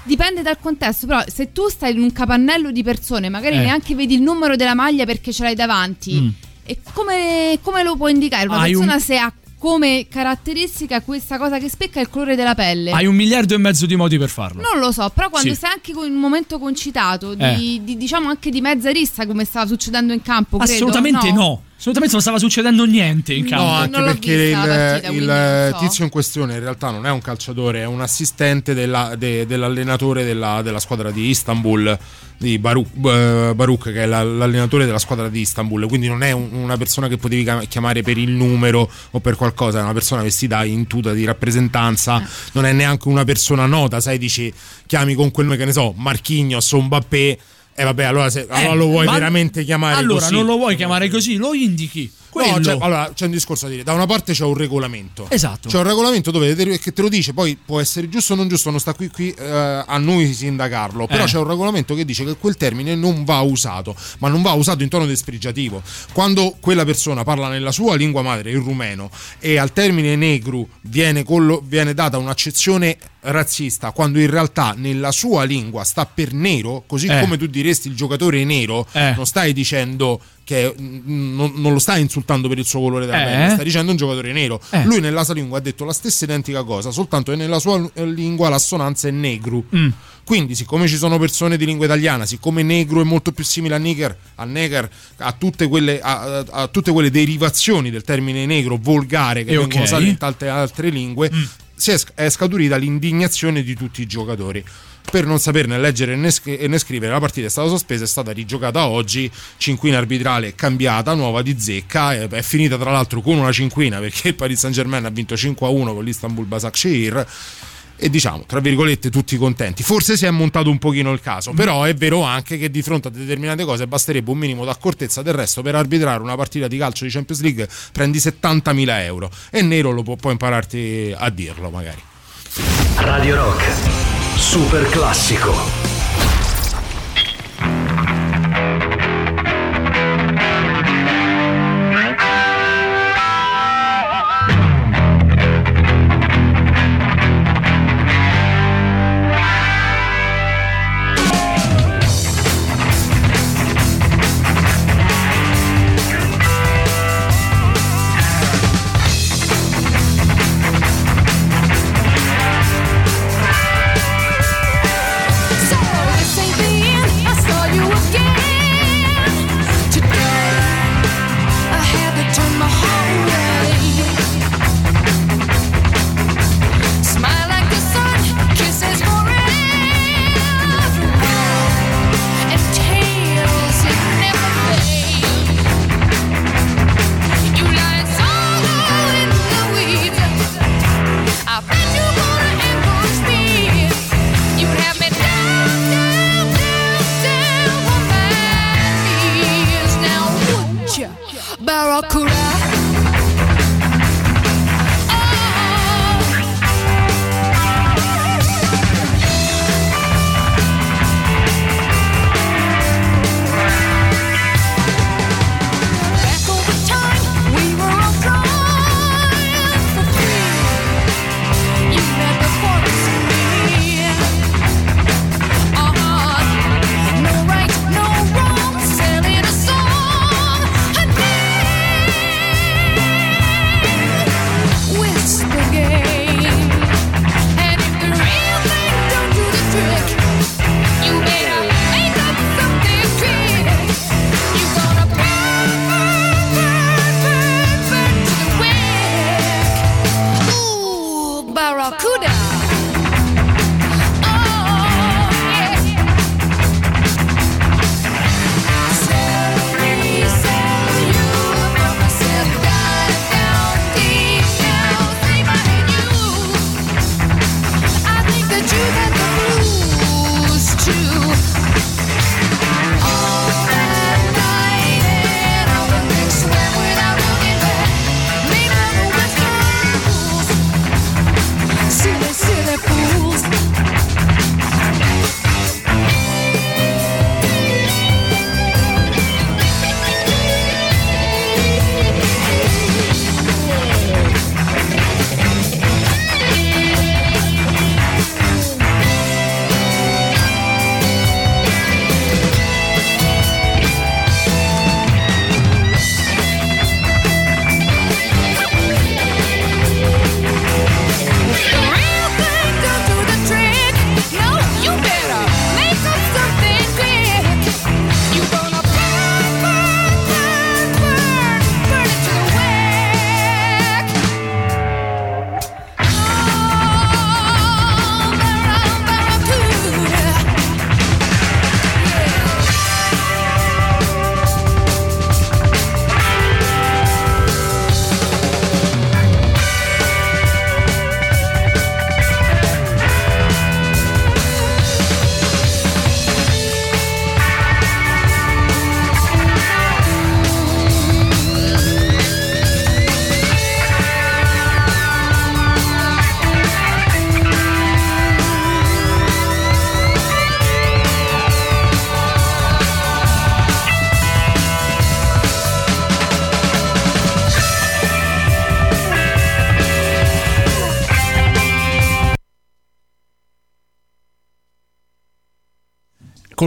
Dipende dal contesto, però se tu stai in un capannello di persone, magari Eh. neanche vedi il numero della maglia perché ce l'hai davanti, Mm. e come, come lo può indicare una Hai persona un- se ha come caratteristica questa cosa che specca il colore della pelle? Hai un miliardo e mezzo di modi per farlo. Non lo so, però quando Sì. sei anche in un momento concitato, di, Eh. di- diciamo anche di mezza rissa come stava succedendo in campo, credo, Assolutamente no. Assolutamente non stava succedendo niente in campo. No, anche perché il, partita, il so. tizio in questione in realtà non è un calciatore, è un assistente della- de- dell'allenatore della, della squadra di Istanbul, di Baruch, eh, Baruch, che è la- l'allenatore della squadra di Istanbul. Quindi non è un- una persona che potevi chiam- chiamare per il numero o per qualcosa, è una persona vestita in tuta di rappresentanza, non è neanche una persona nota, sai, dici chiami con quel nome che ne so, Marchignos o Mbappé. E vabbè, allora, se, allora lo vuoi veramente chiamare Allora, così? non lo vuoi chiamare così, lo indichi. Quello. No, cioè, allora c'è un discorso da dire. Da una parte c'è un regolamento. Esatto. C'è un regolamento dove che te lo dice, poi può essere giusto o non giusto, non sta qui, qui eh, a noi sindacarlo. Però Eh. c'è un regolamento che dice che quel termine non va usato, ma non va usato in tono dispregiativo. Quando quella persona parla nella sua lingua madre, il rumeno, e al termine negru viene, collo- viene data un'accezione razzista, quando in realtà nella sua lingua sta per nero, così Eh. come tu diresti il giocatore nero, Eh. non stai dicendo che mm, non, non lo stai insultando per il suo colore della Eh. pelle, stai dicendo un giocatore nero. Eh. Lui nella sua lingua ha detto la stessa identica cosa, soltanto che nella sua lingua l'assonanza è negru. Mm. Quindi, siccome ci sono persone di lingua italiana, siccome negro è molto più simile a nigger, a neger, a tutte quelle, a, a- tutte quelle derivazioni del termine negro volgare che E vengono ok. usate in tante altre lingue, Mm. È, sc- è scaturita l'indignazione di tutti i giocatori. Per non saperne leggere né, sc- né scrivere, la partita è stata sospesa, è stata rigiocata oggi. Cinquina arbitrale cambiata, nuova di zecca. È, finita tra l'altro con una cinquina perché il Paris Saint Germain ha vinto 5-1 con l'Istanbul Basaksehir. E diciamo, tra virgolette, tutti contenti. Forse si è montato un pochino il caso, però è vero anche che di fronte a determinate cose basterebbe un minimo d'accortezza. Del resto, per arbitrare una partita di calcio di Champions League prendi 70.000 euro. E Nero lo può poi impararti a dirlo, magari. Radio Rock, super classico.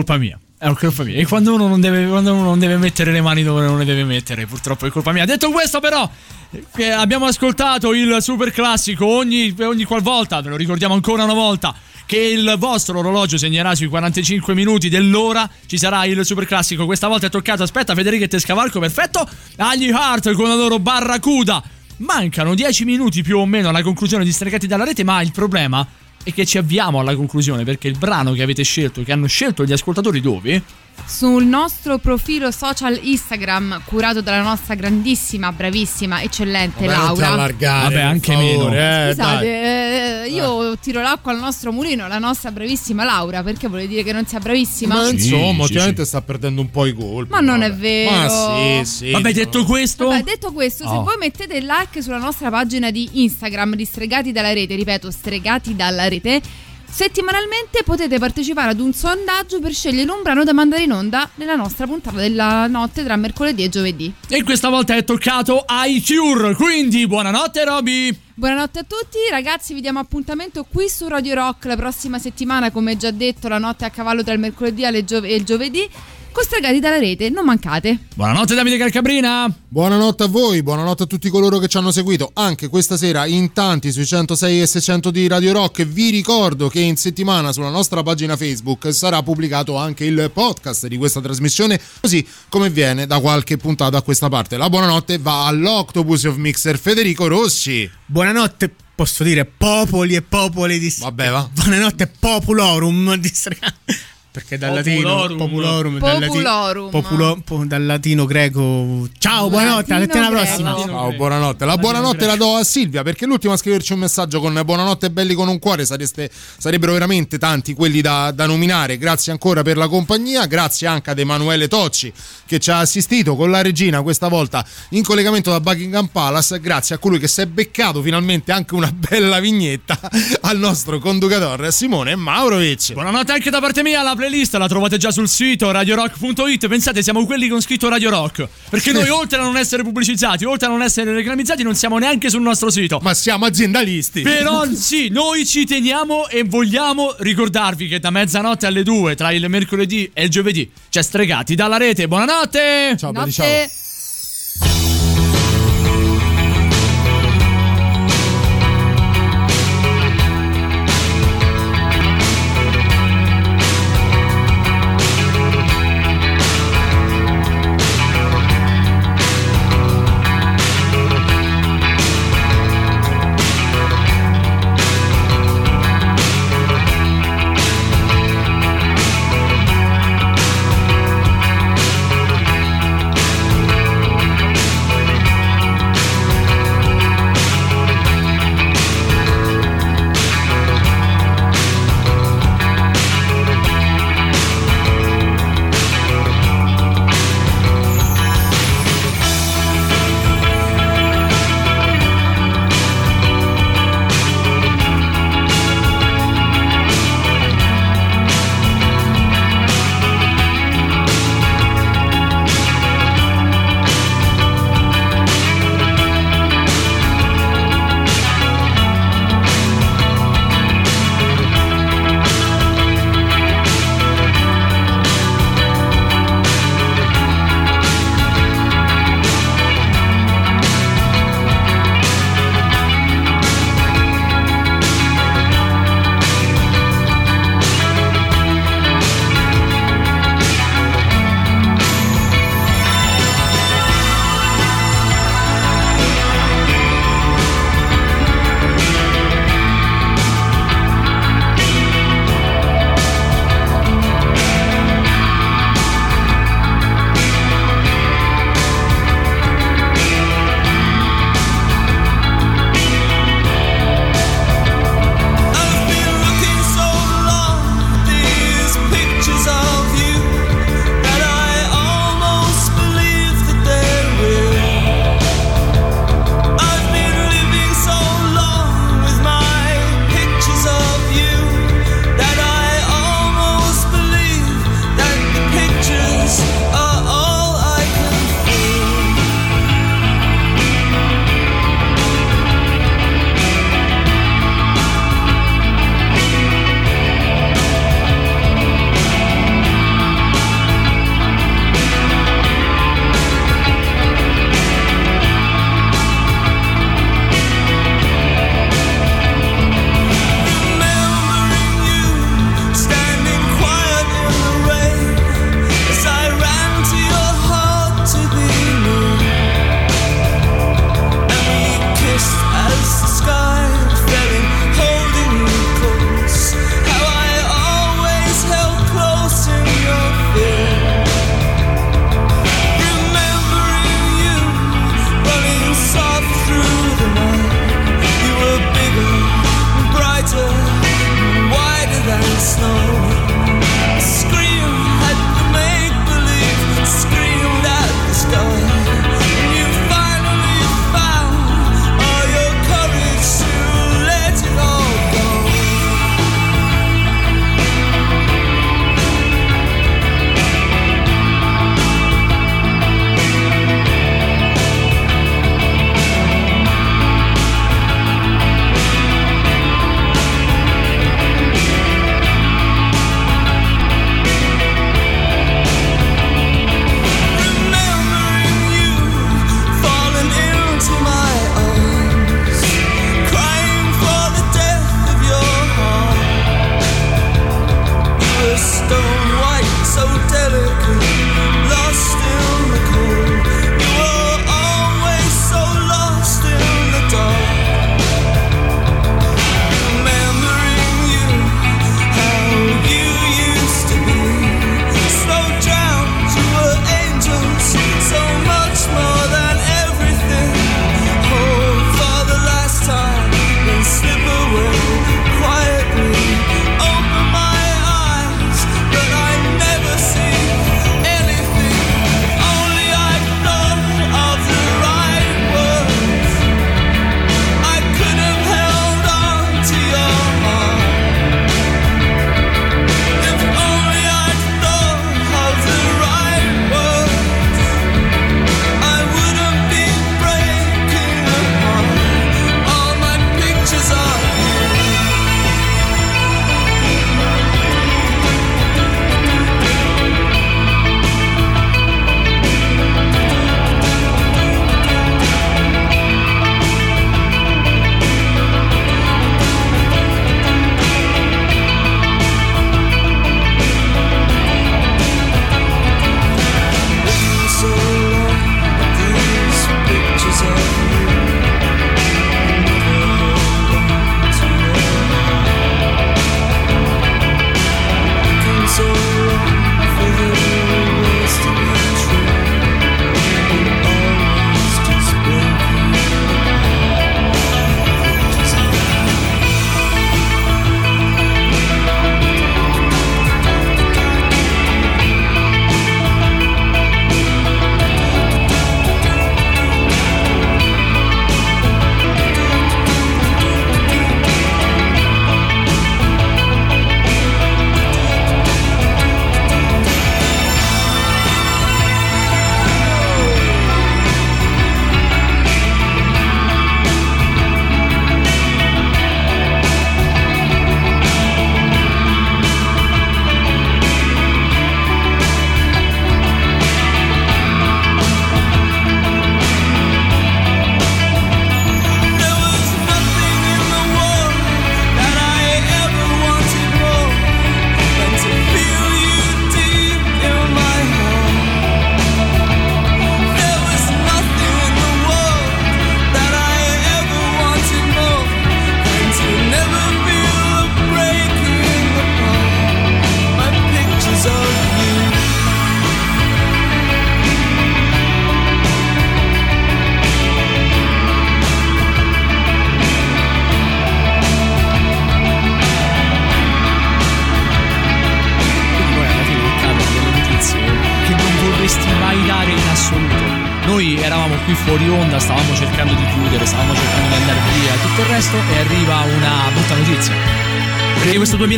Colpa mia. È colpa mia. E quando uno, non deve, quando uno non deve mettere le mani dove non le deve mettere, purtroppo è colpa mia. Detto questo, però, eh, abbiamo ascoltato il super classico ogni, ogni qualvolta, ve lo ricordiamo ancora una volta. Che il vostro orologio segnerà sui 45 minuti dell'ora. Ci sarà il super classico. Questa volta è toccato. Aspetta, Federica e Tescavalco. Perfetto. Agli Heart con la loro Barracuda. Mancano 10 minuti più o meno alla conclusione di Stregati dalla rete. Ma il problema è che ci avviamo alla conclusione. Perché il brano che avete scelto, che hanno scelto gli ascoltatori dove? Sul nostro profilo social Instagram, curato dalla nostra grandissima, bravissima, eccellente Vabbè, Laura. allargare, Vabbè, anche favore, meno. eh, Scusate, eh, io tiro l'acqua al nostro mulino, la nostra bravissima Laura, perché vuole dire che non sia bravissima? Ma Sì, insomma, sì, ultimamente sta perdendo un po' i colpi. Ma non è vabbè. vero. Ma sì, sì. Vabbè, detto questo. Vabbè, detto questo, se Oh. voi mettete il like sulla nostra pagina di Instagram di Stregati dalla rete, ripeto, Stregati dalla rete, settimanalmente potete partecipare ad un sondaggio per scegliere un brano da mandare in onda nella nostra puntata della notte tra mercoledì e giovedì. E questa volta è toccato ai Cure. Quindi, buonanotte, Roby. Buonanotte a tutti, ragazzi, vi diamo appuntamento qui su Radio Rock la prossima settimana, come già detto, la notte a cavallo tra il mercoledì e il gio- e il giovedì. Con Stregati dalla rete, non mancate. Buonanotte, Davide Calcabrina. Buonanotte a voi, buonanotte a tutti coloro che ci hanno seguito anche questa sera in tanti sui 106 e 600 di Radio Rock. Vi ricordo che in settimana sulla nostra pagina Facebook sarà pubblicato anche il podcast di questa trasmissione, così come viene da qualche puntata a questa parte. La buonanotte va all'Octopus of Mixer Federico Rossi. Buonanotte, posso dire popoli e popoli di Vabbè, va. Buonanotte populorum di Stregati. Perché dal latino Populorum. populorum, dal latino, Popolorum. populo- po- dal latino greco. Ciao, buonanotte, alla settimana prossima. Ciao, buonanotte. La buonanotte la do a Silvia perché l'ultima a scriverci un messaggio con buonanotte belli con un cuore sareste, sarebbero veramente tanti quelli da, da nominare. Grazie ancora per la compagnia, grazie anche ad Emanuele Tocci che ci ha assistito con la regina questa volta in collegamento da Buckingham Palace. Grazie a colui che si è beccato finalmente anche una bella vignetta al nostro conducatore Simone Maurovic. Buonanotte anche da parte mia. La playlist la trovate già sul sito radiorock.it. Pensate, siamo quelli con scritto Radio Rock. Perché noi, oltre a non essere pubblicizzati, oltre a non essere reclamizzati, non siamo neanche sul nostro sito. Ma siamo aziendalisti. Però sì, noi ci teniamo e vogliamo ricordarvi che da mezzanotte alle 2, tra il mercoledì e il giovedì, c'è Stregati dalla rete. Buonanotte! Ciao, belli, ciao.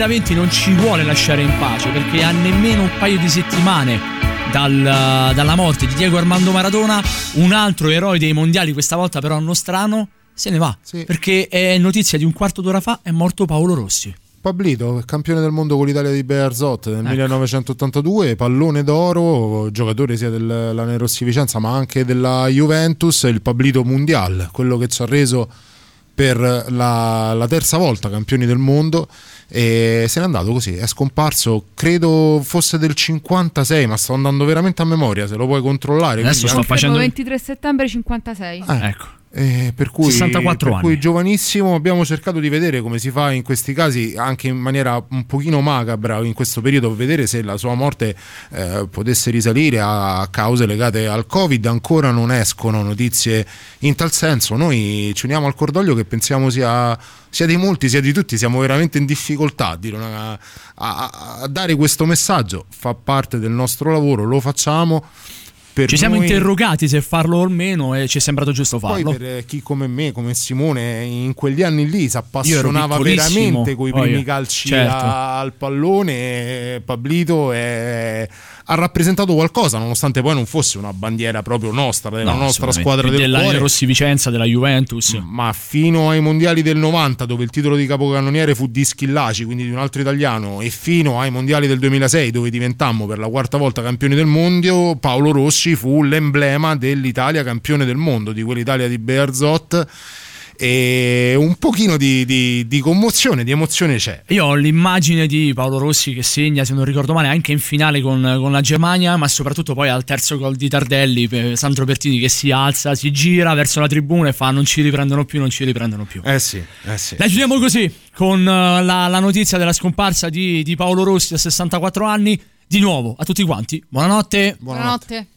2020 non ci vuole lasciare in pace, perché a nemmeno un paio di settimane dal- dalla morte di Diego Armando Maradona, un altro eroe dei mondiali, questa volta però nostrano, se ne va. Perché è notizia di un quarto d'ora fa, è morto Paolo Rossi. Pablito, campione del mondo con l'Italia di Bearzot nel Ecco. 1982, pallone d'oro, giocatore sia della Nerossi Vicenza ma anche della Juventus, il Pablito Mundial, quello che ci ha reso per la, la terza volta campioni del mondo e se n'è andato così, è scomparso, credo fosse del 56, ma sto andando veramente a memoria, se lo puoi controllare. Adesso sto Confermo 23 settembre 56. Eh, ecco. Eh, per cui, 64 per anni. cui giovanissimo abbiamo cercato di vedere come si fa in questi casi anche in maniera un pochino macabra in questo periodo vedere se la sua morte eh, potesse risalire a cause legate al covid. Ancora non escono notizie in tal senso. Noi ci uniamo al cordoglio che pensiamo sia sia di molti sia di tutti. Siamo veramente in difficoltà a, a- a dare questo messaggio. Fa parte del nostro lavoro lo facciamo per Ci siamo noi- interrogati se farlo o meno e ci è sembrato giusto poi farlo. per eh, chi come me, come Simone, in quegli anni lì si appassionava veramente con i poi, primi calci certo. al pallone, eh, Pablito è- ha rappresentato qualcosa, nonostante poi non fosse una bandiera proprio nostra, della No, nostra squadra del della cuore. Rossi Vicenza, della Juventus. Ma fino ai mondiali del 90, dove il titolo di capocannoniere fu di Schillaci, quindi di un altro italiano, e fino ai mondiali del 2006, dove diventammo per la quarta volta campioni del mondo, Paolo Rossi fu l'emblema dell'Italia campione del mondo, di quell'Italia di Bearzot. E un pochino di, di- di commozione, di emozione c'è. Io ho l'immagine di Paolo Rossi che segna, se non ricordo male, anche in finale con, con la Germania, ma soprattutto poi al terzo gol di Tardelli, Sandro Bertini che si alza, si gira verso la tribuna e fa non ci riprendono più, non ci riprendono più. Eh sì, eh sì. La chiudiamo così, con eh, la, la notizia della scomparsa di, di Paolo Rossi a 64 anni. Di nuovo, a tutti quanti, buonanotte. Buonanotte.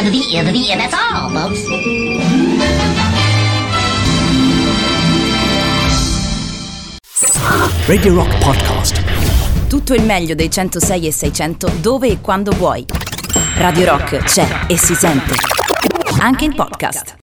And the and the and that's all, folks. Radio Rock Podcast. Tutto il meglio dei 106 e 600 dove e quando vuoi. Radio Rock c'è e si sente. Anche in podcast.